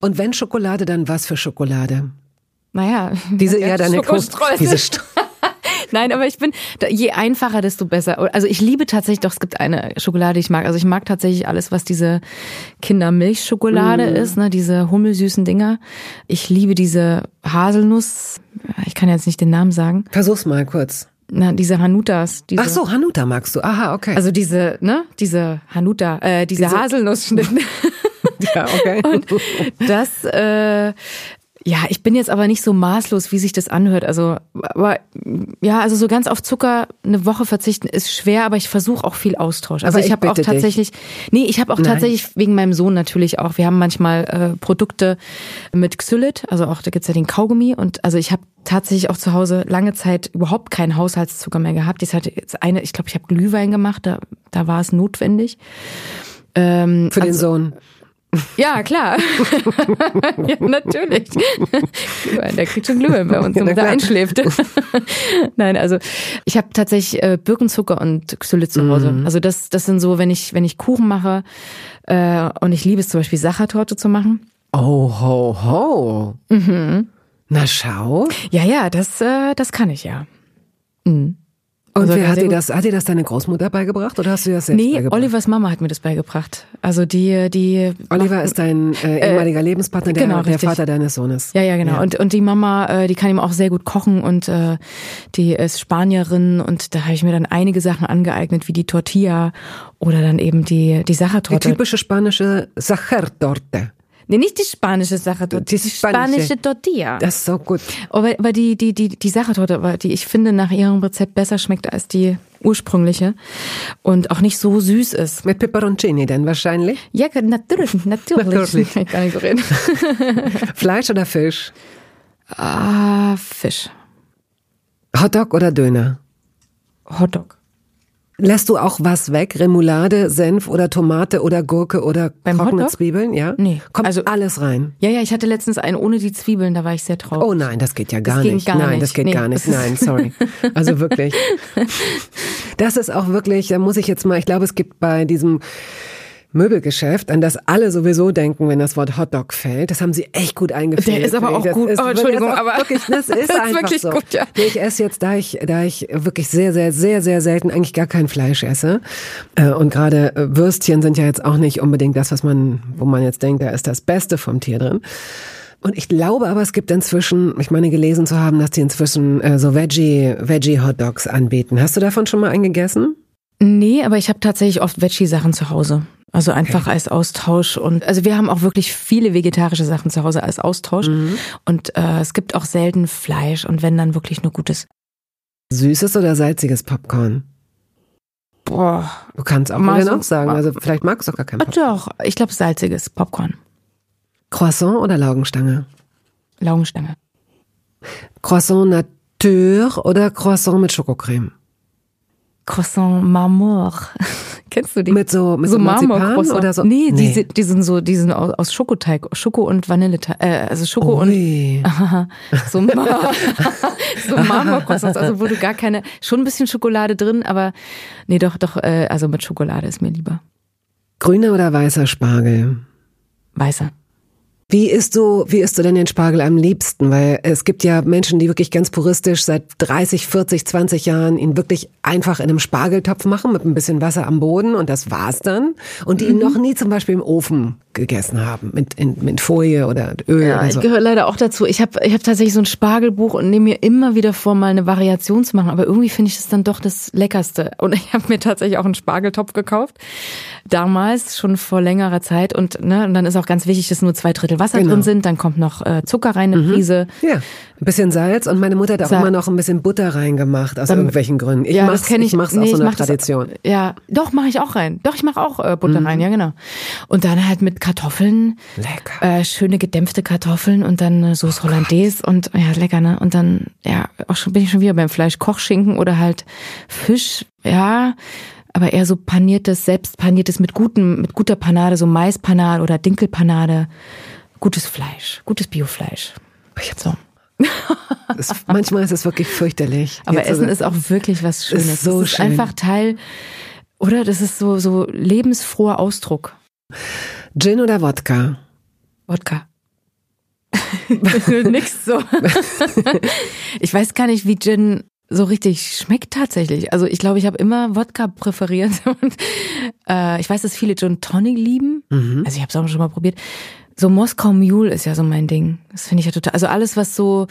Speaker 1: Und wenn Schokolade, dann was für Schokolade?
Speaker 2: Naja,
Speaker 1: diese eher deine. Diese St
Speaker 2: Nein, aber ich bin, je einfacher, desto besser. Also ich liebe tatsächlich, doch, es gibt eine Schokolade, die ich mag. Also ich mag tatsächlich alles, was diese Kindermilchschokolade mm. ist, ne, diese hummelsüßen Dinger. Ich liebe diese Haselnuss. Ich kann jetzt nicht den Namen sagen.
Speaker 1: Versuch's mal kurz.
Speaker 2: Na, diese Hanutas. Diese,
Speaker 1: Ach so, Hanuta magst du. Aha, okay.
Speaker 2: Also diese, ne, diese Hanuta, äh, diese, diese Haselnussschnitte.
Speaker 1: ja, okay.
Speaker 2: Und das, äh, ja, ich bin jetzt aber nicht so maßlos, wie sich das anhört. Also, aber ja, also so ganz auf Zucker eine Woche verzichten ist schwer, aber ich versuche auch viel Austausch. Also
Speaker 1: aber
Speaker 2: ich, habe auch tatsächlich, dich. nee, ich habe auch Nein. tatsächlich wegen meinem Sohn natürlich auch. Wir haben manchmal äh, Produkte mit Xylit, also auch da gibt's ja den Kaugummi und also ich habe tatsächlich auch zu Hause lange Zeit überhaupt keinen Haushaltszucker mehr gehabt. Ich hatte jetzt eine, ich glaube, ich habe Glühwein gemacht, da, da war es notwendig.
Speaker 1: Ähm, Für den also, Sohn.
Speaker 2: Ja, klar. ja, natürlich. Der kriegt schon Glühwein bei uns, wenn er einschläft. Nein, also ich habe tatsächlich äh, Birkenzucker und Xylit zu Hause. Mhm. Also das, das sind so, wenn ich, wenn ich Kuchen mache äh, und ich liebe es zum Beispiel Sachertorte zu machen.
Speaker 1: Oh, ho, ho. Mhm. Na schau.
Speaker 2: Ja, ja, das, äh, das kann ich ja.
Speaker 1: Mhm. Und also wer hat dir das, hat dir das deine Großmutter beigebracht oder hast du das selbst
Speaker 2: nee,
Speaker 1: beigebracht?
Speaker 2: Olivers Mama hat mir das beigebracht. Also die, die.
Speaker 1: Oliver ist dein äh, äh ehemaliger äh, Lebenspartner, der, genau, der Vater deines Sohnes.
Speaker 2: Ja, ja, genau. Ja. Und, und die Mama, äh, die kann ihm auch sehr gut kochen und äh, die ist Spanierin und da habe ich mir dann einige Sachen angeeignet, wie die Tortilla oder dann eben die, die Sachertorte.
Speaker 1: Die typische spanische Sachertorte.
Speaker 2: Nee, nicht die spanische Sache, die, die spanische, spanische Tortilla.
Speaker 1: Das ist so gut.
Speaker 2: Aber, aber die, die, die, die Sachertorte, die ich finde nach ihrem Rezept besser schmeckt als die ursprüngliche und auch nicht so süß ist.
Speaker 1: Mit Peperoncini denn wahrscheinlich?
Speaker 2: Ja, natürlich, natürlich. natürlich. Ich kann nicht so reden.
Speaker 1: Fleisch oder Fisch?
Speaker 2: Ah, Fisch.
Speaker 1: Hotdog oder Döner?
Speaker 2: Hotdog.
Speaker 1: Lässt du auch was weg? Remoulade, Senf oder Tomate oder Gurke oder
Speaker 2: Beim
Speaker 1: trockene
Speaker 2: Hotdog?
Speaker 1: Zwiebeln? Ja?
Speaker 2: Nee.
Speaker 1: Kommt also alles rein?
Speaker 2: Ja, ja, ich hatte letztens einen ohne die Zwiebeln, da war ich sehr traurig.
Speaker 1: Oh nein, das geht ja gar
Speaker 2: das
Speaker 1: nicht.
Speaker 2: Gar
Speaker 1: nein,
Speaker 2: nicht.
Speaker 1: das geht
Speaker 2: nee,
Speaker 1: gar nicht. Nein, sorry. Also wirklich. Das ist auch wirklich, da muss ich jetzt mal, ich glaube, es gibt bei diesem Möbelgeschäft, an das alle sowieso denken, wenn das Wort Hotdog fällt. Das haben sie echt gut eingeführt.
Speaker 2: Der ist aber auch
Speaker 1: das
Speaker 2: gut.
Speaker 1: Ist,
Speaker 2: oh, Entschuldigung, aber
Speaker 1: wirklich, das ist, das ist einfach so. Gut, ja. Ich esse jetzt, da ich, da ich wirklich sehr, sehr, sehr, sehr selten eigentlich gar kein Fleisch esse. Äh, und gerade äh, Würstchen sind ja jetzt auch nicht unbedingt das, was man, wo man jetzt denkt, da ist das Beste vom Tier drin. Und ich glaube aber, es gibt inzwischen, ich meine gelesen zu haben, dass die inzwischen äh, so Veggie, Veggie Hot Dogs anbieten. Hast du davon schon mal einen gegessen?
Speaker 2: Nee, aber ich habe tatsächlich oft Veggie-Sachen zu Hause. Also einfach okay. als Austausch und also wir haben auch wirklich viele vegetarische Sachen zu Hause als Austausch mhm. und äh, es gibt auch selten Fleisch und wenn dann wirklich nur gutes.
Speaker 1: Süßes oder salziges Popcorn?
Speaker 2: Boah.
Speaker 1: Du kannst auch gerne auch sagen, also vielleicht magst du auch gar kein Popcorn.
Speaker 2: Doch, ich glaube salziges Popcorn.
Speaker 1: Croissant oder Laugenstange?
Speaker 2: Laugenstange.
Speaker 1: Croissant Nature oder Croissant mit Schokocreme?
Speaker 2: Croissant Marmor. Kennst du die?
Speaker 1: Mit so, mit so, so Marmor oder so?
Speaker 2: Nee, nee. Die, die sind so, die sind aus, Schokoteig, Schoko und Vanilleteig, äh, also Schoko
Speaker 1: Ui.
Speaker 2: und, aha, so, Mar so Marmorcroissants, also wo du gar keine, schon ein bisschen Schokolade drin, aber nee, doch, doch, äh, also mit Schokolade ist mir lieber.
Speaker 1: Grüner oder weißer Spargel?
Speaker 2: Weißer.
Speaker 1: Wie isst du, wie isst du denn den Spargel am liebsten? Weil es gibt ja Menschen, die wirklich ganz puristisch seit 30, 40, 20 Jahren ihn wirklich einfach in einem Spargeltopf machen mit ein bisschen Wasser am Boden und das war's dann. Und die ihn mhm. noch nie zum Beispiel im Ofen gegessen haben mit, in, mit Folie oder Öl.
Speaker 2: Ja,
Speaker 1: oder so.
Speaker 2: ich gehöre leider auch dazu. Ich habe ich hab tatsächlich so ein Spargelbuch und nehme mir immer wieder vor, mal eine Variation zu machen. Aber irgendwie finde ich das dann doch das Leckerste. Und ich habe mir tatsächlich auch einen Spargeltopf gekauft. Damals, schon vor längerer Zeit. Und, ne, und dann ist auch ganz wichtig, dass nur zwei Drittel Wasser
Speaker 1: Genau.
Speaker 2: drin sind, dann kommt noch äh, Zucker rein, eine Prise.
Speaker 1: Ja, ein bisschen Salz und meine Mutter hat auch
Speaker 2: Sa-
Speaker 1: immer noch ein bisschen Butter reingemacht, aus
Speaker 2: Dann-
Speaker 1: irgendwelchen Gründen. Ich
Speaker 2: ja,
Speaker 1: mach's,
Speaker 2: das kenne ich.
Speaker 1: ich mach's
Speaker 2: nee,
Speaker 1: aus so
Speaker 2: ich
Speaker 1: einer
Speaker 2: mach das-
Speaker 1: Tradition. Mhm.
Speaker 2: ja, doch mache ich auch rein. Doch, ich mache auch äh, Butter rein, ja genau. Und dann halt mit Kartoffeln,
Speaker 1: Lecker.
Speaker 2: äh, schöne gedämpfte Kartoffeln und dann äh, Soße Hollandaise und ja lecker ne. Und dann ja auch schon bin ich schon wieder beim Fleisch, Kochschinken oder halt Fisch, ja. Aber eher so paniertes, selbst paniertes mit gutem, mit guter Panade, so Maispanade oder Dinkelpanade. Gutes Fleisch, gutes Biofleisch. So.
Speaker 1: Es, manchmal ist es wirklich fürchterlich.
Speaker 2: Aber
Speaker 1: Jetzt
Speaker 2: Essen
Speaker 1: so-
Speaker 2: ist auch wirklich was Schönes.
Speaker 1: Ist so
Speaker 2: das ist
Speaker 1: schön.
Speaker 2: einfach Teil, oder? Das ist so, so lebensfroher Ausdruck.
Speaker 1: Gin oder Wodka?
Speaker 2: Wodka. Nix so. ich weiß gar nicht, wie Gin so richtig schmeckt tatsächlich. Also ich glaube, ich habe immer Wodka präferiert. Und, äh, ich weiß, dass viele Gin Tonic lieben.
Speaker 1: Mhm.
Speaker 2: Also ich habe es auch schon mal probiert. So Moskau Mule ist ja so mein Ding. Das finde ich ja total. Also alles, was so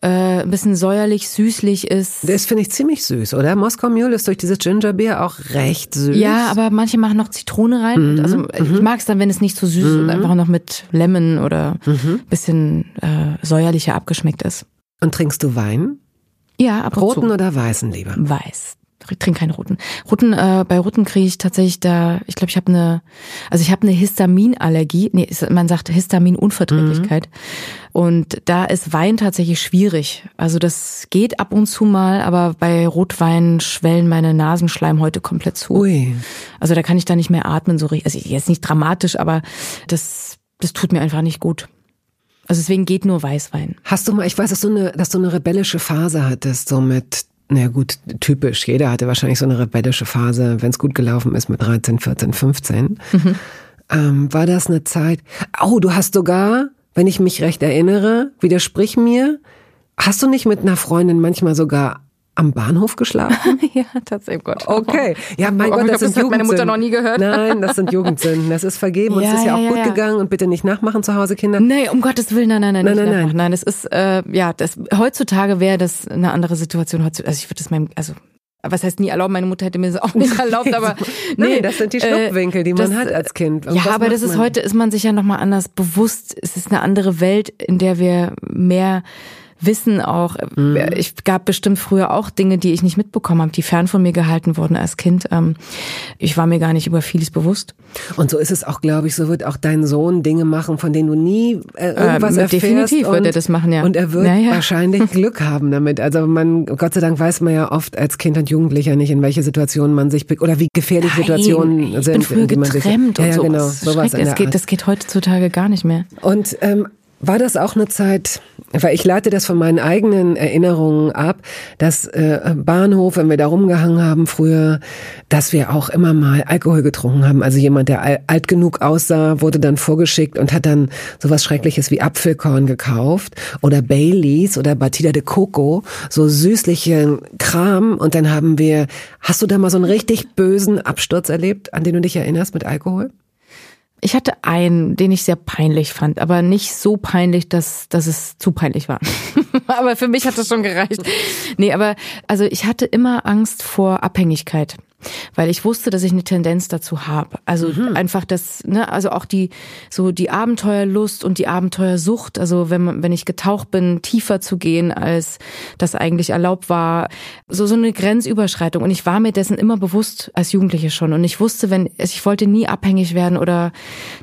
Speaker 2: äh, ein bisschen säuerlich, süßlich ist.
Speaker 1: Das finde ich ziemlich süß, oder? Moskau Mule ist durch dieses Gingerbeer auch recht süß.
Speaker 2: Ja, aber manche machen noch Zitrone rein.
Speaker 1: Mhm,
Speaker 2: Also ich mag es dann, wenn es nicht so süß und einfach noch mit Lemon oder
Speaker 1: Mhm.
Speaker 2: bisschen äh, säuerlicher abgeschmeckt ist.
Speaker 1: Und trinkst du Wein?
Speaker 2: Ja, ab
Speaker 1: Roten
Speaker 2: zu.
Speaker 1: oder weißen lieber?
Speaker 2: Weiß. Ich trinke keine roten. Roten, äh, bei roten kriege ich tatsächlich da, ich glaube, ich habe eine, also ich habe eine Histaminallergie. Nee, man sagt Histaminunverträglichkeit. Und da ist Wein tatsächlich schwierig. Also das geht ab und zu mal, aber bei Rotwein schwellen meine Nasenschleimhäute komplett zu.
Speaker 1: Ui.
Speaker 2: Also da kann ich da nicht mehr atmen, so richtig. Also jetzt nicht dramatisch, aber das, das tut mir einfach nicht gut. Also deswegen geht nur Weißwein.
Speaker 1: Hast du mal, ich weiß, dass du eine, dass du eine rebellische Phase hattest, so mit, na gut, typisch. Jeder hatte wahrscheinlich so eine rebellische Phase, wenn es gut gelaufen ist mit 13, 14, 15. Ähm, war das eine Zeit? Oh, du hast sogar, wenn ich mich recht erinnere, widersprich mir, hast du nicht mit einer Freundin manchmal sogar am Bahnhof geschlafen?
Speaker 2: ja, tatsächlich, Gott.
Speaker 1: Okay. Ja, mein
Speaker 2: Oh,
Speaker 1: Gott, das
Speaker 2: glaub,
Speaker 1: sind
Speaker 2: das hat meine Mutter noch nie gehört.
Speaker 1: Nein, das sind Jugendsünden. Das ist vergeben und es
Speaker 2: Ja,
Speaker 1: ist ja,
Speaker 2: ja,
Speaker 1: auch
Speaker 2: ja,
Speaker 1: gut gegangen und bitte nicht nachmachen zu Hause, Kinder.
Speaker 2: Nee, um Gottes Willen, nein, nein, nein,
Speaker 1: Nein, nein, nein.
Speaker 2: nachmachen. nein. das ist, äh, ja, das, heutzutage wäre das eine andere Situation. Also ich würde das meinem, also, was heißt nie erlauben? Meine Mutter hätte mir das auch nicht erlaubt, aber nee,
Speaker 1: Nein, das sind die
Speaker 2: äh,
Speaker 1: Schlupfwinkel, die man
Speaker 2: das-
Speaker 1: hat als Kind. Und
Speaker 2: Ja, aber das ist
Speaker 1: man?
Speaker 2: heute, ist man sich ja nochmal anders bewusst. Es ist eine andere Welt, in der wir mehr wissen auch.
Speaker 1: Mhm.
Speaker 2: Ich gab bestimmt früher auch Dinge, die ich nicht mitbekommen habe, die fern von mir gehalten wurden als Kind. Ähm, Ich war mir gar nicht über vieles bewusst.
Speaker 1: Und so ist es auch, glaube ich, so wird auch dein Sohn Dinge machen, von denen du nie äh, irgendwas
Speaker 2: Ähm,
Speaker 1: erfährst.
Speaker 2: definitiv
Speaker 1: und,
Speaker 2: wird er das machen, ja.
Speaker 1: Und er wird
Speaker 2: Ja, ja.
Speaker 1: wahrscheinlich Glück haben damit. Also man, Gott sei Dank weiß man ja oft als Kind und Jugendlicher nicht, in welche Situationen man sich, oder wie gefährlich Situationen
Speaker 2: ich
Speaker 1: sind.
Speaker 2: bin früher
Speaker 1: in die man sich,
Speaker 2: getrennt
Speaker 1: ja,
Speaker 2: und
Speaker 1: ja,
Speaker 2: sowas.
Speaker 1: genau, sowas
Speaker 2: Schrecklich.
Speaker 1: in
Speaker 2: das,
Speaker 1: der
Speaker 2: geht, das geht heutzutage gar nicht mehr.
Speaker 1: Und ähm, war das auch eine Zeit, weil ich leite das von meinen eigenen Erinnerungen ab, dass äh, Bahnhof, wenn wir da rumgehangen haben früher, dass wir auch immer mal Alkohol getrunken haben. Also jemand, der al- alt genug aussah, wurde dann vorgeschickt und hat dann sowas Schreckliches wie Apfelkorn gekauft oder Baileys oder Batida de Coco, so süßlichen Kram. Und dann haben wir, hast du da mal so einen richtig bösen Absturz erlebt, an den du dich erinnerst mit Alkohol?
Speaker 2: Ich hatte einen, den ich sehr peinlich fand, aber nicht so peinlich, dass, dass es zu peinlich war. aber für mich hat das schon gereicht. Nee, aber also ich hatte immer Angst vor Abhängigkeit. Weil ich wusste, dass ich eine Tendenz dazu habe. Also einfach das, ne, also auch die, so die Abenteuerlust und die Abenteuersucht. Also wenn man, wenn ich getaucht bin, tiefer zu gehen, als das eigentlich erlaubt war. So, so eine Grenzüberschreitung. Und ich war mir dessen immer bewusst als Jugendliche schon. Und ich wusste, wenn, also ich wollte nie abhängig werden oder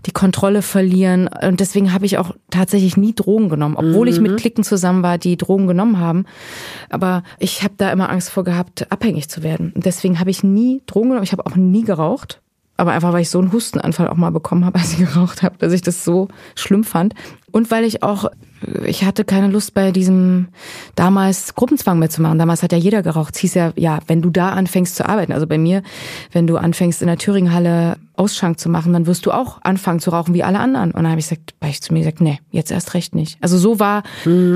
Speaker 2: die Kontrolle verlieren. Und deswegen habe ich auch tatsächlich nie Drogen genommen, obwohl ich mit Klicken zusammen war, die Drogen genommen haben. Aber ich habe da immer Angst vor gehabt, abhängig zu werden. Und deswegen habe ich nie Drogen genommen. Ich habe auch nie geraucht. Aber einfach, weil ich so einen Hustenanfall auch mal bekommen habe, als ich geraucht habe, dass ich das so schlimm fand. Und weil ich auch, ich hatte keine Lust bei diesem damals Gruppenzwang mehr zu machen. Damals hat ja jeder geraucht. Es hieß ja, ja, wenn du da anfängst zu arbeiten, also bei mir, wenn du anfängst in der Thüringenhalle Ausschank zu machen, dann wirst du auch anfangen zu rauchen wie alle anderen. Und dann habe ich gesagt, habe ich zu mir gesagt, nee, jetzt erst recht nicht. Also so war,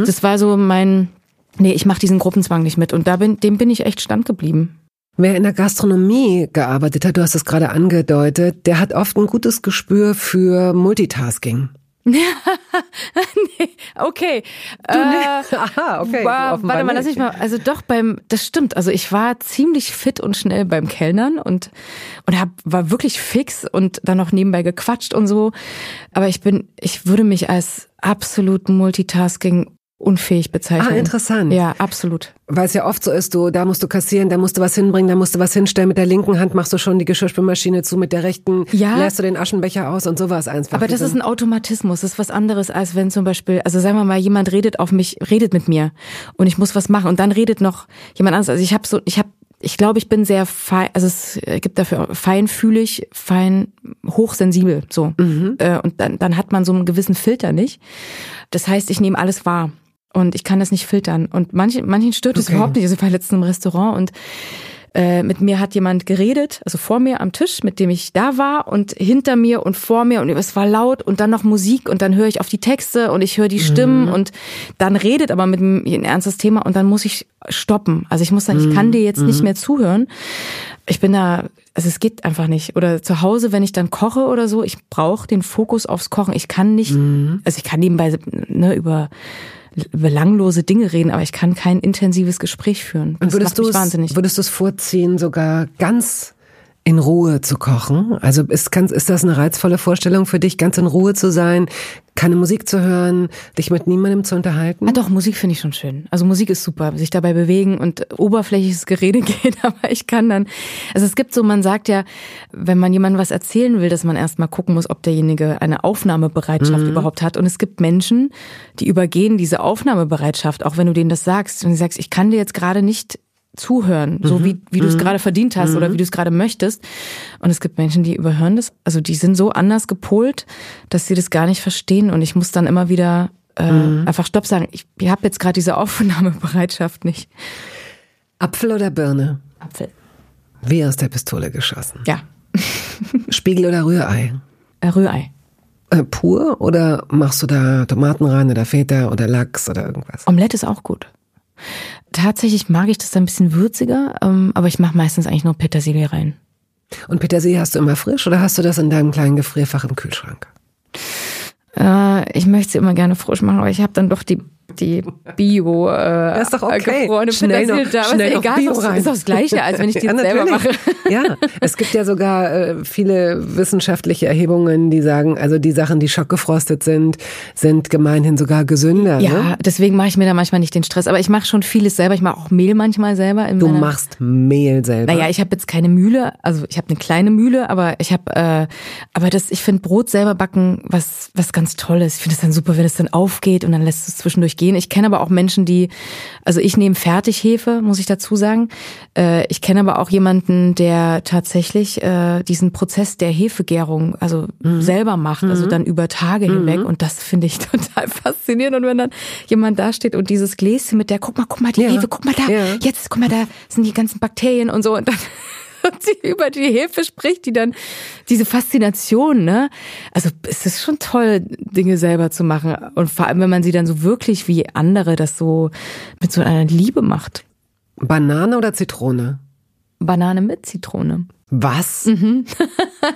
Speaker 2: das war so mein, nee, ich mache diesen Gruppenzwang nicht mit. Und da bin, dem bin ich echt standgeblieben.
Speaker 1: Wer in der Gastronomie gearbeitet hat, du hast es gerade angedeutet, der hat oft ein gutes Gespür für Multitasking.
Speaker 2: nee, okay.
Speaker 1: Du, äh, aha, okay.
Speaker 2: War, warte mal, lass mich mal. Also doch beim, das stimmt. Also ich war ziemlich fit und schnell beim Kellnern und und hab, war wirklich fix und dann noch nebenbei gequatscht und so. Aber ich bin, ich würde mich als absolut Multitasking unfähig bezeichnen.
Speaker 1: Ah, interessant.
Speaker 2: Ja, absolut.
Speaker 1: Weil es ja oft so ist, du, da musst du kassieren, da musst du was hinbringen, da musst du was hinstellen. Mit der linken Hand machst du schon die Geschirrspülmaschine zu, mit der rechten
Speaker 2: ja,
Speaker 1: lässt du den Aschenbecher aus und sowas einfach.
Speaker 2: Aber das ist ein Automatismus, das ist was anderes, als wenn zum Beispiel, also sagen wir mal, jemand redet auf mich, redet mit mir und ich muss was machen und dann redet noch jemand anderes. Also ich habe so, ich habe ich glaube, ich bin sehr fein, also es gibt dafür feinfühlig, fein, hochsensibel, so. Mhm. Äh, und dann, dann hat man so einen gewissen Filter nicht. Das heißt, ich nehme alles wahr und ich kann das nicht filtern. Und manchen, manchen stört es okay. überhaupt nicht. Also ich war letztens im Restaurant und äh, mit mir hat jemand geredet, also vor mir am Tisch, mit dem ich da war und hinter mir und vor mir und es war laut und dann noch Musik und dann höre ich auf die Texte und ich höre die Stimmen mhm. und dann redet aber mit mir ein ernstes Thema und dann muss ich stoppen. Also ich muss sagen, ich kann dir jetzt mhm. nicht mehr zuhören. Ich bin da, also es geht einfach nicht. Oder zu Hause, wenn ich dann koche oder so, ich brauche den Fokus aufs Kochen. Ich kann nicht, mhm. also ich kann nebenbei ne, über belanglose Dinge reden, aber ich kann kein intensives Gespräch führen.
Speaker 1: Das würdest du wahnsinnig. Würdest du es vorziehen, sogar ganz in Ruhe zu kochen? Also ist, kann, ist das eine reizvolle Vorstellung für dich, ganz in Ruhe zu sein, keine Musik zu hören, dich mit niemandem zu unterhalten?
Speaker 2: Ah, doch, Musik finde ich schon schön. Also Musik ist super, sich dabei bewegen und oberflächliches Gerede geht, aber ich kann dann, also es gibt so, man sagt ja, wenn man jemandem was erzählen will, dass man erstmal gucken muss, ob derjenige eine Aufnahmebereitschaft mhm. überhaupt hat. Und es gibt Menschen, die übergehen diese Aufnahmebereitschaft, auch wenn du denen das sagst und du sagst, ich kann dir jetzt gerade nicht zuhören, so mhm. wie, wie du es mhm. gerade verdient hast mhm. oder wie du es gerade möchtest. Und es gibt Menschen, die überhören das, also die sind so anders gepolt, dass sie das gar nicht verstehen. Und ich muss dann immer wieder äh, mhm. einfach Stopp sagen. Ich, ich habe jetzt gerade diese Aufnahmebereitschaft nicht.
Speaker 1: Apfel oder Birne?
Speaker 2: Apfel.
Speaker 1: Wie aus der Pistole geschossen.
Speaker 2: Ja.
Speaker 1: Spiegel oder Rührei?
Speaker 2: Äh, Rührei.
Speaker 1: Äh, pur oder machst du da Tomaten rein oder Feta oder Lachs oder irgendwas?
Speaker 2: Omelette ist auch gut. Tatsächlich mag ich das ein bisschen würziger, ähm, aber ich mache meistens eigentlich nur Petersilie rein.
Speaker 1: Und Petersilie hast du immer frisch oder hast du das in deinem kleinen Gefrierfach im Kühlschrank?
Speaker 2: Äh, ich möchte sie immer gerne frisch machen, aber ich habe dann doch die die Bio äh,
Speaker 1: das ist doch okay.
Speaker 2: gefrorene
Speaker 1: schnell
Speaker 2: Petersilie
Speaker 1: noch, da. Schnell
Speaker 2: ist egal,
Speaker 1: Bio rein.
Speaker 2: ist doch das Gleiche, als wenn ich die ja, selber mache.
Speaker 1: Ja, es gibt ja sogar äh, viele wissenschaftliche Erhebungen, die sagen, also die Sachen, die schockgefrostet sind, sind gemeinhin sogar gesünder.
Speaker 2: Ja,
Speaker 1: ne?
Speaker 2: deswegen mache ich mir da manchmal nicht den Stress. Aber ich mache schon vieles selber. Ich mache auch Mehl manchmal selber.
Speaker 1: du machst Mehl selber?
Speaker 2: Naja, ich habe jetzt keine Mühle. Also ich habe eine kleine Mühle, aber ich habe, äh, aber das, ich finde Brot selber backen was was ganz Tolles. Ich finde es dann super, wenn es dann aufgeht und dann lässt es zwischendurch gehen. Ich kenne aber auch Menschen, die, also ich nehme Fertighefe, muss ich dazu sagen. Äh, ich kenne aber auch jemanden, der tatsächlich äh, diesen Prozess der Hefegärung also mhm. selber macht, also mhm. dann über Tage mhm. hinweg. Und das finde ich total faszinierend. Und wenn dann jemand da steht und dieses Gläschen mit der, guck mal, guck mal, die ja. Hefe, guck mal da, ja. jetzt, guck mal, da sind die ganzen Bakterien und so. Und dann und sie über die Hefe spricht, die dann diese Faszination, ne? Also es ist schon toll, Dinge selber zu machen. Und vor allem, wenn man sie dann so wirklich wie andere das so mit so einer Liebe macht.
Speaker 1: Banane oder Zitrone?
Speaker 2: Banane mit Zitrone.
Speaker 1: Was?
Speaker 2: Mhm.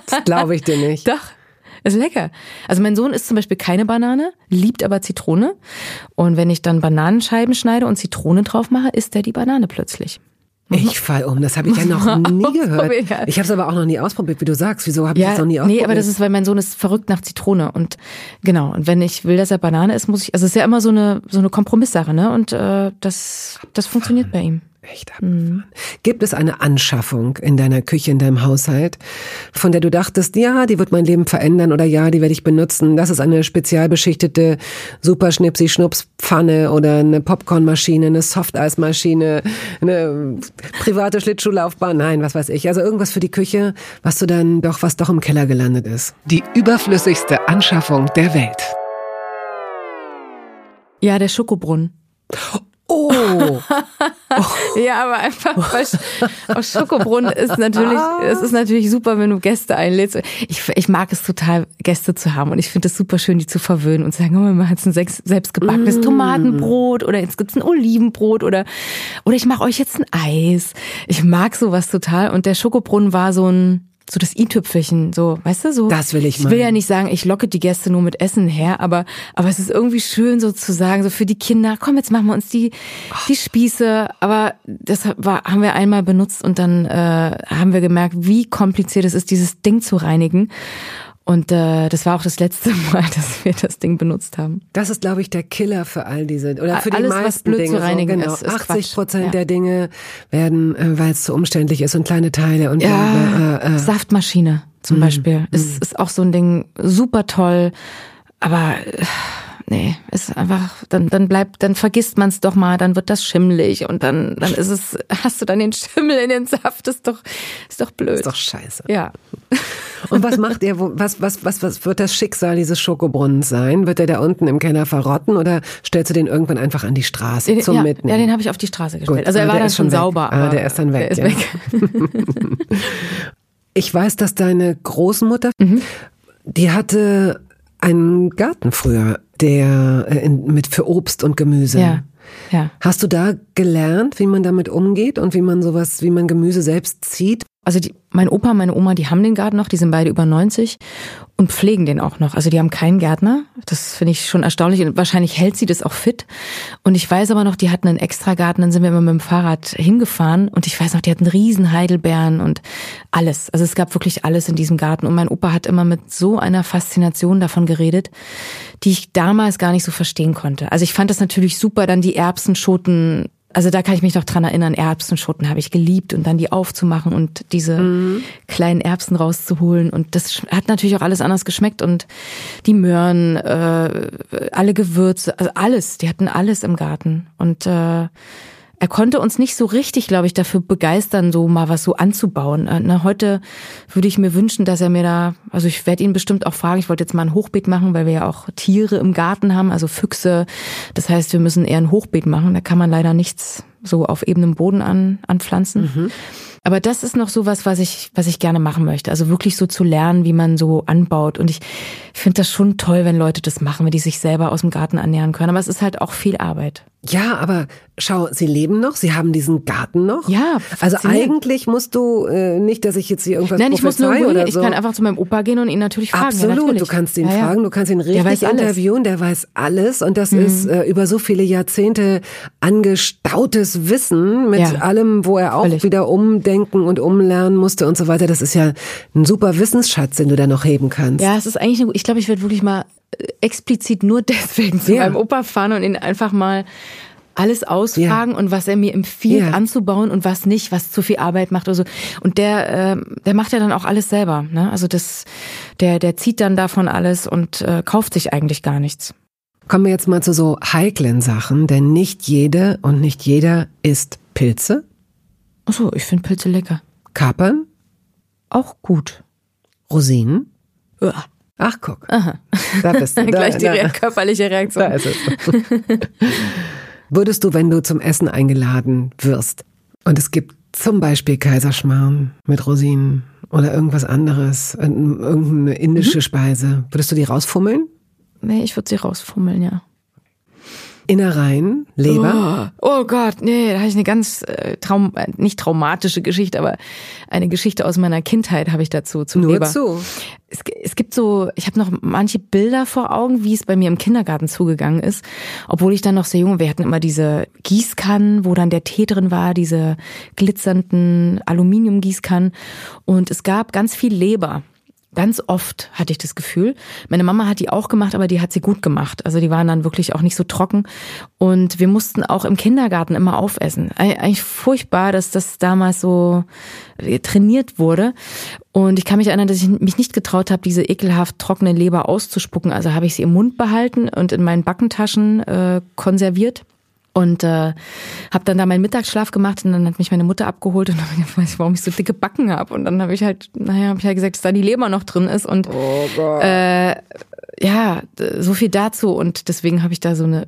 Speaker 1: das glaube ich dir nicht.
Speaker 2: Doch. Ist lecker. Also mein Sohn isst zum Beispiel keine Banane, liebt aber Zitrone. Und wenn ich dann Bananenscheiben schneide und Zitrone drauf mache, isst er die Banane plötzlich.
Speaker 1: Ich fall um, das habe ich ja noch nie gehört. Ich habe es aber auch noch nie ausprobiert, wie du sagst. Wieso habe ich
Speaker 2: ja,
Speaker 1: das noch nie ausprobiert?
Speaker 2: Nee, aber das ist, weil mein Sohn ist verrückt nach Zitrone und genau. Und wenn ich will, dass er Banane isst, muss ich. Also es ist ja immer so eine so eine Kompromisssache, ne? Und äh, das das funktioniert bei ihm.
Speaker 1: Echt abgefahren. Mhm. Gibt es eine Anschaffung in deiner Küche, in deinem Haushalt, von der du dachtest, ja, die wird mein Leben verändern oder ja, die werde ich benutzen? Das ist eine spezial beschichtete super schnipsi schnups Pfanne oder eine Popcornmaschine, eine Softeismaschine, eine private Schlittschuhlaufbahn, nein, was weiß ich. Also irgendwas für die Küche, was du dann doch, was doch im Keller gelandet ist. Die überflüssigste Anschaffung der Welt.
Speaker 2: Ja, der Schokobrunnen.
Speaker 1: Oh.
Speaker 2: oh. ja, aber einfach aus Schokobrunnen ist natürlich, es ist natürlich super, wenn du Gäste einlädst. Ich, ich mag es total, Gäste zu haben und ich finde es super schön, die zu verwöhnen und zu sagen, oh, wir machen jetzt ein selbstgebackenes mm. Tomatenbrot oder jetzt gibt's ein Olivenbrot oder, oder ich mache euch jetzt ein Eis. Ich mag sowas total und der Schokobrunnen war so ein, so das i-Tüpfelchen, so, weißt du, so.
Speaker 1: Das will ich
Speaker 2: mal. Ich will ja nicht sagen, ich locke die Gäste nur mit Essen her, aber, aber es ist irgendwie schön so zu sagen, so für die Kinder, komm, jetzt machen wir uns die, die Spieße. Aber das war, haben wir einmal benutzt und dann äh, haben wir gemerkt, wie kompliziert es ist, dieses Ding zu reinigen. Und äh, das war auch das letzte Mal, dass wir das Ding benutzt haben.
Speaker 1: Das ist, glaube ich, der Killer für all diese oder für
Speaker 2: Alles,
Speaker 1: die meisten
Speaker 2: was blöd
Speaker 1: Dinge.
Speaker 2: zu reinigen
Speaker 1: so, genau.
Speaker 2: ist, ist
Speaker 1: 80 Prozent
Speaker 2: ja.
Speaker 1: der Dinge werden, äh, weil es zu umständlich ist und kleine Teile und
Speaker 2: ja,
Speaker 1: äh, äh,
Speaker 2: Saftmaschine zum
Speaker 1: Mhm.
Speaker 2: Beispiel ist, ist auch so ein Ding super toll, aber äh, nee, ist einfach, dann, dann bleibt, dann vergisst man es doch mal, dann wird das schimmelig und dann, dann ist es, hast du dann den Schimmel in den Saft, ist doch, ist doch blöd.
Speaker 1: ist doch scheiße.
Speaker 2: ja.
Speaker 1: Und was macht ihr? Wo, was, was, was, was wird das Schicksal dieses Schokobrunnens sein? Wird er da unten im Keller verrotten oder stellst du den irgendwann einfach an die Straße
Speaker 2: Den,
Speaker 1: zum
Speaker 2: ja,
Speaker 1: Mitnehmen?
Speaker 2: ja, den habe ich auf die Straße gestellt.
Speaker 1: Gut,
Speaker 2: also er war dann schon
Speaker 1: weg.
Speaker 2: sauber.
Speaker 1: Ah,
Speaker 2: aber
Speaker 1: der ist dann weg,
Speaker 2: Der ist
Speaker 1: ja.
Speaker 2: weg.
Speaker 1: Ich weiß, dass deine Großmutter,
Speaker 2: Mhm.
Speaker 1: die hatte einen Garten früher, der äh, in, mit für Obst und Gemüse.
Speaker 2: Ja, ja.
Speaker 1: Hast du da gelernt, wie man damit umgeht und wie man sowas, wie man Gemüse selbst zieht?
Speaker 2: Also die, mein Opa, meine Oma, die haben den Garten noch, die sind beide über 90 und pflegen den auch noch. Also die haben keinen Gärtner. Das finde ich schon erstaunlich und wahrscheinlich hält sie das auch fit. Und ich weiß aber noch, die hatten einen Extragarten, dann sind wir immer mit dem Fahrrad hingefahren und ich weiß noch, die hatten riesen Heidelbeeren und alles. Also es gab wirklich alles in diesem Garten und mein Opa hat immer mit so einer Faszination davon geredet, die ich damals gar nicht so verstehen konnte. Also ich fand das natürlich super, dann die Erbsenschoten also da kann ich mich noch dran erinnern, Erbsenschoten habe ich geliebt und dann die aufzumachen und diese
Speaker 1: Mhm.
Speaker 2: kleinen Erbsen rauszuholen und das hat natürlich auch alles anders geschmeckt und die Möhren, äh, alle Gewürze, also alles, die hatten alles im Garten und äh, er konnte uns nicht so richtig, glaube ich, dafür begeistern, so mal was so anzubauen. Äh, Na, heute würde ich mir wünschen, dass er mir da, also ich werde ihn bestimmt auch fragen, ich wollte jetzt mal ein Hochbeet machen, weil wir ja auch Tiere im Garten haben, also Füchse. Das heißt, wir müssen eher ein Hochbeet machen. Da kann man leider nichts so auf ebenem Boden an, anpflanzen. Aber das ist noch so was, was ich, was ich gerne machen möchte. Also wirklich so zu lernen, wie man so anbaut. Und ich finde das schon toll, wenn Leute das machen, wenn die sich selber aus dem Garten ernähren können. Aber es ist halt auch viel Arbeit.
Speaker 1: Ja, aber schau, sie leben noch, sie haben diesen Garten noch.
Speaker 2: Ja,
Speaker 1: Also eigentlich musst du äh, nicht, dass ich jetzt hier irgendwas
Speaker 2: Nein, ich muss nur
Speaker 1: oder
Speaker 2: Ich
Speaker 1: so.
Speaker 2: kann einfach zu meinem Opa gehen und ihn natürlich fragen. Ja,
Speaker 1: Absolut,
Speaker 2: natürlich.
Speaker 1: du kannst ihn
Speaker 2: Ja, ja.
Speaker 1: fragen, du kannst ihn
Speaker 2: Der
Speaker 1: richtig.
Speaker 2: Mhm.
Speaker 1: interviewen, der weiß alles und das ist äh, über so viele Jahrzehnte angestautes Wissen mit
Speaker 2: Ja.
Speaker 1: allem, wo er auch
Speaker 2: Völlig.
Speaker 1: wieder umdenken und umlernen musste und so weiter. Das ist ja ein super Wissensschatz, den du da noch heben kannst.
Speaker 2: Ja, es ist eigentlich, eine, ich glaube, ich werde wirklich mal explizit nur deswegen zu
Speaker 1: Ja.
Speaker 2: meinem Opa fahren und ihn einfach mal alles ausfragen und was er mir empfiehlt
Speaker 1: Ja.
Speaker 2: anzubauen und was nicht, was zu viel Arbeit macht oder so. Und der, äh, der macht ja dann auch alles selber. Ne? Also das, der, der zieht dann davon alles und äh, kauft sich eigentlich gar nichts.
Speaker 1: Kommen wir jetzt mal zu so heiklen Sachen, denn nicht jede und nicht jeder isst Pilze,
Speaker 2: Ach so, ich finde Pilze lecker.
Speaker 1: Kapern,
Speaker 2: Auch gut.
Speaker 1: Rosinen.
Speaker 2: Uah.
Speaker 1: Ach, guck. Da bist du. Da,
Speaker 2: Gleich die
Speaker 1: da,
Speaker 2: körperliche Reaktion.
Speaker 1: da ist es. Würdest du, wenn du zum Essen eingeladen wirst und es gibt zum Beispiel Kaiserschmarrn mit Rosinen oder irgendwas anderes, irgendeine indische Speise, würdest du die rausfummeln?
Speaker 2: Nee, ich würde sie rausfummeln, ja.
Speaker 1: Innereien, Leber?
Speaker 2: Oh, oh Gott, nee, da habe ich eine ganz äh, traum äh, nicht traumatische Geschichte, aber eine Geschichte aus meiner Kindheit habe ich dazu zu
Speaker 1: Nur
Speaker 2: Leber.
Speaker 1: zu.
Speaker 2: Es, es gibt so, ich habe noch manche Bilder vor Augen, wie es bei mir im Kindergarten zugegangen ist, obwohl ich dann noch sehr jung, wir hatten immer diese Gießkannen, wo dann der Tee drin war, diese glitzernden Aluminiumgießkannen und es gab ganz viel Leber. Ganz oft hatte ich das Gefühl. Meine Mama hat die auch gemacht, aber die hat sie gut gemacht. Also die waren dann wirklich auch nicht so trocken. Und wir mussten auch im Kindergarten immer aufessen. Eig- Eigentlich furchtbar, dass das damals so äh, trainiert wurde. Und ich kann mich erinnern, dass ich mich nicht getraut habe, diese ekelhaft trockene Leber auszuspucken. Also habe ich sie im Mund behalten und in meinen Backentaschen äh, konserviert. Und äh, habe dann da meinen Mittagsschlaf gemacht und dann hat mich meine Mutter abgeholt und dann weiß ich, warum ich so dicke Backen habe. Und dann habe ich halt, naja, habe ich halt gesagt, dass da die Leber noch drin ist. Und äh, ja, so viel dazu und deswegen habe ich da so eine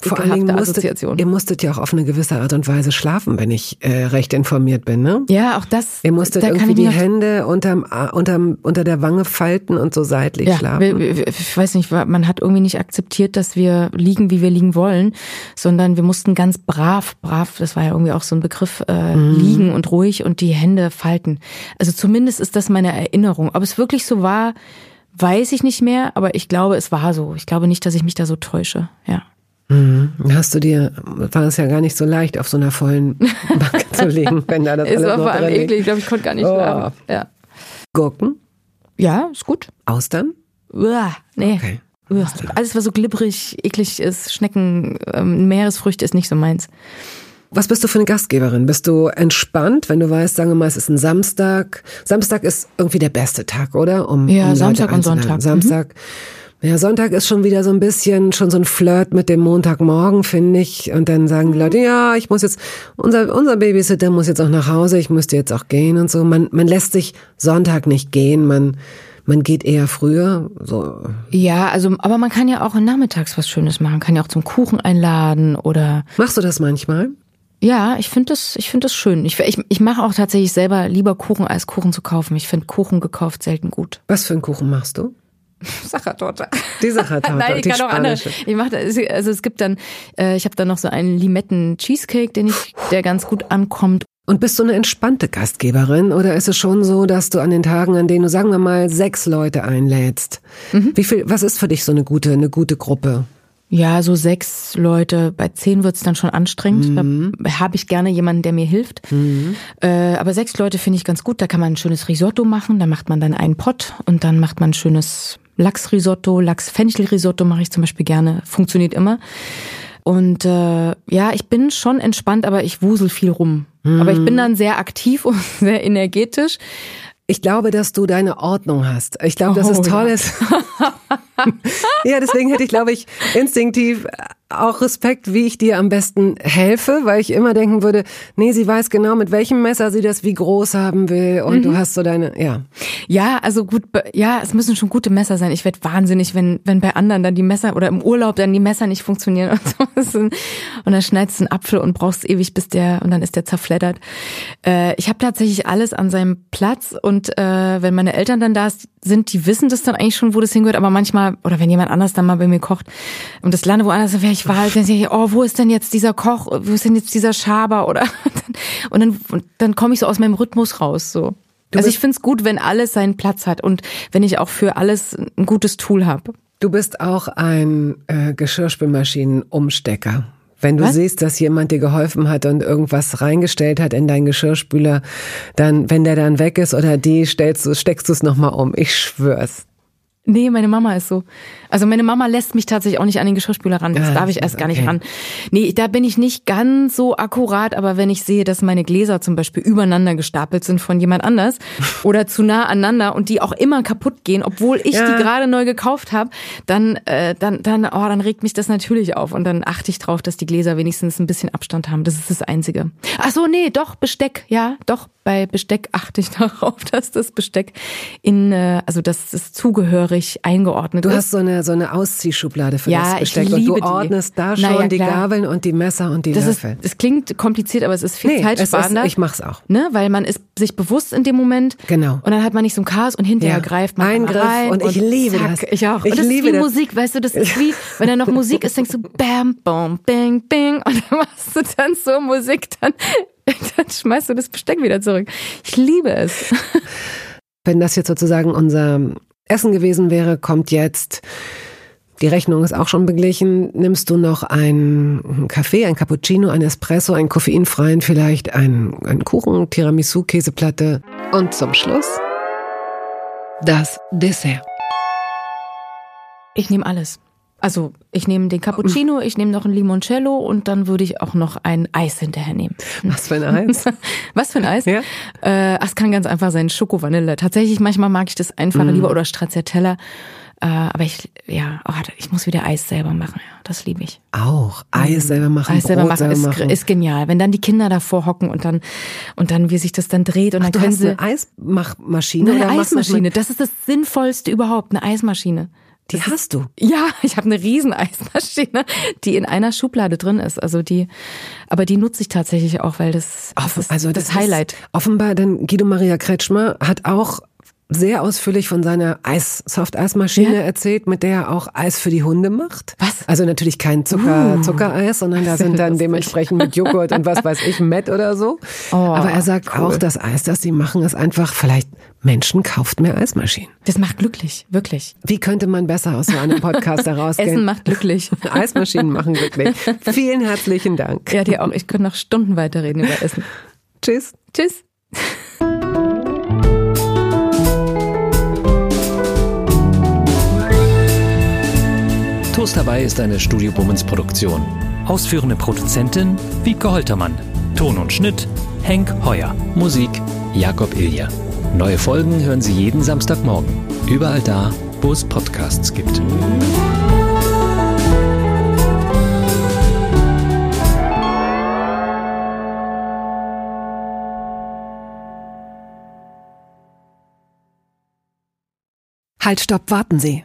Speaker 1: Vor allen Dingen musstet,
Speaker 2: Assoziation.
Speaker 1: ihr musstet ja auch auf eine gewisse Art und Weise schlafen, wenn ich äh, recht informiert bin, ne?
Speaker 2: Ja, auch das.
Speaker 1: Ihr musstet
Speaker 2: da kann
Speaker 1: irgendwie
Speaker 2: ich
Speaker 1: die Hände unterm, unterm, unter der Wange falten und so seitlich
Speaker 2: Ja,
Speaker 1: schlafen.
Speaker 2: wir, wir, ich weiß nicht, man hat irgendwie nicht akzeptiert, dass wir liegen, wie wir liegen wollen, sondern wir mussten ganz brav, brav, das war ja irgendwie auch so ein Begriff, äh,
Speaker 1: Mhm.
Speaker 2: liegen und ruhig und die Hände falten. Also zumindest ist das meine Erinnerung. Ob es wirklich so war, weiß ich nicht mehr, aber ich glaube, es war so. Ich glaube nicht, dass ich mich da so täusche. Ja.
Speaker 1: Hast du dir, war es ja gar nicht so leicht, auf so einer vollen Backe zu liegen, wenn da das
Speaker 2: Es
Speaker 1: alles
Speaker 2: war vor allem eklig. Ich glaube, ich konnte gar nicht
Speaker 1: Oh.
Speaker 2: schlafen. Ja.
Speaker 1: Gurken,
Speaker 2: ja, ist gut.
Speaker 1: Austern?
Speaker 2: Uah, nee.
Speaker 1: Okay.
Speaker 2: Alles, was so glibberig, eklig ist, Schnecken, ähm, Meeresfrüchte ist nicht so meins.
Speaker 1: Was bist du für eine Gastgeberin? Bist du entspannt, wenn du weißt, sagen wir mal, es ist ein Samstag? Samstag ist irgendwie der beste Tag, oder? Um,
Speaker 2: Ja,
Speaker 1: um
Speaker 2: Samstag und. Sonntag. Mhm.
Speaker 1: Samstag. Ja, Sonntag ist schon wieder so ein bisschen, schon so ein Flirt mit dem Montagmorgen, finde ich. Und dann sagen die Leute, ja, ich muss jetzt, unser, unser Babysitter muss jetzt auch nach Hause, ich müsste jetzt auch gehen und so. Man, man lässt sich Sonntag nicht gehen, man, man geht eher früher, so.
Speaker 2: Ja, also, aber man kann ja auch nachmittags was Schönes machen. Kann ja auch zum Kuchen einladen oder.
Speaker 1: Machst du das manchmal?
Speaker 2: Ja, ich finde das, ich finde das schön. Ich, ich, ich mache auch tatsächlich selber lieber Kuchen als Kuchen zu kaufen. Ich finde Kuchen gekauft selten gut.
Speaker 1: Was für einen Kuchen machst du?
Speaker 2: Sachertorte.
Speaker 1: Die Sachertorte,
Speaker 2: Nein, ich
Speaker 1: die
Speaker 2: kann auch andere. Ich mache also es gibt dann, äh, ich habe dann noch so einen Limetten Cheesecake, den ich, der ganz gut ankommt.
Speaker 1: Und bist du eine entspannte Gastgeberin oder ist es schon so, dass du an den Tagen, an denen du sagen wir mal sechs Leute einlädst,
Speaker 2: Mhm.
Speaker 1: wie viel, was ist für dich so eine gute, eine gute Gruppe?
Speaker 2: Ja, so sechs Leute. Bei zehn wird's dann schon anstrengend. Da habe ich gerne jemanden, der mir hilft. Äh, aber sechs Leute finde ich ganz gut. Da kann man ein schönes Risotto machen. Da macht man dann einen Pott und dann macht man ein schönes Lachsrisotto. Lachs-Fenchel-Risotto mache ich zum Beispiel gerne. Funktioniert immer. Und äh, ja, ich bin schon entspannt, aber ich wusel viel rum. Aber ich bin dann sehr aktiv und sehr energetisch.
Speaker 1: Ich glaube, dass du deine Ordnung hast. Ich glaube, dass
Speaker 2: Oh,
Speaker 1: es toll
Speaker 2: ja.
Speaker 1: ist. ja, deswegen hätte ich, glaube ich, instinktiv auch Respekt, wie ich dir am besten helfe, weil ich immer denken würde, nee, sie weiß genau, mit welchem Messer sie das wie groß haben will und
Speaker 2: Mhm.
Speaker 1: du hast so deine, ja.
Speaker 2: Ja, also gut, ja, es müssen schon gute Messer sein. Ich werde wahnsinnig, wenn, wenn bei anderen dann die Messer oder im Urlaub dann die Messer nicht funktionieren und so. Und dann schneidest du einen Apfel und brauchst ewig, bis der, und dann ist der zerfleddert. Äh, ich habe tatsächlich alles an seinem Platz und äh, wenn meine Eltern dann da sind, die wissen das dann eigentlich schon, wo das hingehört, aber manchmal, oder wenn jemand anders dann mal bei mir kocht und das lande woanders, dann wäre ich war, dann denke ich, oh, wo ist denn jetzt dieser Koch, wo ist denn jetzt dieser Schaber oder und dann, und dann komme ich so aus meinem Rhythmus raus, so. also ich finde es gut, wenn alles seinen Platz hat und wenn ich auch für alles ein gutes Tool habe.
Speaker 1: Du bist auch ein äh, Geschirrspülmaschinenumstecker. Wenn du
Speaker 2: Was?
Speaker 1: siehst, dass jemand dir geholfen hat und irgendwas reingestellt hat in deinen Geschirrspüler, dann, wenn der dann weg ist oder die, stellst du, steckst du es nochmal um. Ich schwör's.
Speaker 2: Nee, meine Mama ist so. Also meine Mama lässt mich tatsächlich auch nicht an den Geschirrspüler ran. Das
Speaker 1: Ja,
Speaker 2: darf ich erst gar nicht ran. Nee, da bin ich nicht ganz so akkurat, aber wenn ich sehe, dass meine Gläser zum Beispiel übereinander gestapelt sind von jemand anders oder zu nah aneinander und die auch immer kaputt gehen, obwohl ich
Speaker 1: Ja.
Speaker 2: die gerade neu gekauft habe, dann, äh, dann, dann, oh, dann regt mich das natürlich auf. Und dann achte ich drauf, dass die Gläser wenigstens ein bisschen Abstand haben. Das ist das Einzige. Ach so, nee, doch, Besteck, ja, doch. Bei Besteck achte ich darauf, dass das Besteck in, äh, also dass es zugehörig eingeordnet
Speaker 1: Du
Speaker 2: ist.
Speaker 1: hast so eine, so eine Ausziehschublade für
Speaker 2: Ja,
Speaker 1: das
Speaker 2: ich
Speaker 1: Besteck und
Speaker 2: liebe
Speaker 1: du
Speaker 2: die.
Speaker 1: ordnest da schon
Speaker 2: Naja,
Speaker 1: die
Speaker 2: klar.
Speaker 1: Gabeln und die Messer und die
Speaker 2: Das ist,
Speaker 1: Löffel.
Speaker 2: es klingt kompliziert, aber es ist viel
Speaker 1: Nee, es ist-
Speaker 2: zeitsparender.
Speaker 1: ich mach's auch.
Speaker 2: Ne, weil man ist sich bewusst in dem Moment.
Speaker 1: Genau.
Speaker 2: Und dann hat man nicht so ein Chaos und hinterher
Speaker 1: Ja.
Speaker 2: greift man
Speaker 1: Eingriff
Speaker 2: rein
Speaker 1: und ich liebe das.
Speaker 2: Ich auch.
Speaker 1: Ich
Speaker 2: und das
Speaker 1: liebe
Speaker 2: ist wie
Speaker 1: das.
Speaker 2: Musik, weißt du, das ist wie, wenn da noch Musik ist, denkst du, bam, bam, bing, bing. Und dann machst du dann so Musik, dann, dann schmeißt du das Besteck wieder zurück. Ich liebe es.
Speaker 1: Wenn das jetzt sozusagen unser Essen gewesen wäre, kommt jetzt, die Rechnung ist auch schon beglichen, nimmst du noch einen Kaffee, ein Cappuccino, ein Espresso, einen koffeinfreien vielleicht, einen, einen Kuchen, Tiramisu, Käseplatte und zum Schluss das Dessert.
Speaker 2: Ich nehme alles. Also ich nehme den Cappuccino, ich nehme noch ein Limoncello und dann würde ich auch noch ein Eis hinterher nehmen.
Speaker 1: Was für ein Eis.
Speaker 2: Was für ein Eis?
Speaker 1: Ja.
Speaker 2: Äh, ach, es kann ganz einfach sein, Schoko-Vanille. Tatsächlich, manchmal mag ich das einfache
Speaker 1: Mhm.
Speaker 2: lieber oder Stracciatella. Äh, aber ich, ja, oh, ich muss wieder Eis selber machen. Ja, das liebe ich.
Speaker 1: Auch Eis selber machen,
Speaker 2: Eis selber
Speaker 1: Brot
Speaker 2: machen
Speaker 1: selber
Speaker 2: ist,
Speaker 1: machen.
Speaker 2: ist genial. Wenn dann die Kinder davor hocken und dann, und dann, wie sich das dann dreht und dann
Speaker 1: du
Speaker 2: können
Speaker 1: hast
Speaker 2: sie.
Speaker 1: eine Eismachmaschine
Speaker 2: Eine Eismaschine, das ist das Sinnvollste überhaupt, eine Eismaschine.
Speaker 1: Die hast du?
Speaker 2: Ja, ich habe eine riesen Eismaschine, die in einer Schublade drin ist. Also die, aber die nutze ich tatsächlich auch, weil das,
Speaker 1: das ist also das,
Speaker 2: das Highlight.
Speaker 1: offenbar, denn Guido Maria Kretschmer hat auch sehr ausführlich von seiner Eis, Soft-Eismaschine ja. erzählt, mit der er auch Eis für die Hunde macht.
Speaker 2: Was?
Speaker 1: Also natürlich kein Zucker, uh, Zuckereis, sondern da sind dann dementsprechend mit Joghurt und was weiß ich, Met oder so. Oh, Aber er sagt cool. auch, das Eis, das sie machen, ist einfach vielleicht Menschen kauft mehr Eismaschinen.
Speaker 2: Das macht glücklich, wirklich.
Speaker 1: Wie könnte man besser aus so einem Podcast herausgehen?
Speaker 2: Essen macht glücklich.
Speaker 1: Eismaschinen machen glücklich. Vielen herzlichen Dank.
Speaker 2: Ja, dir auch. Ich könnte noch Stunden weiterreden über Essen.
Speaker 1: Tschüss.
Speaker 2: Tschüss.
Speaker 3: Toast dabei ist eine Studio Bummens Produktion. Ausführende Produzentin Wiebke Holtermann. Ton und Schnitt Henk Heuer. Musik Jakob Ilja. Neue Folgen hören Sie jeden Samstagmorgen. Überall da, wo es Podcasts gibt.
Speaker 1: Halt, stopp, warten Sie.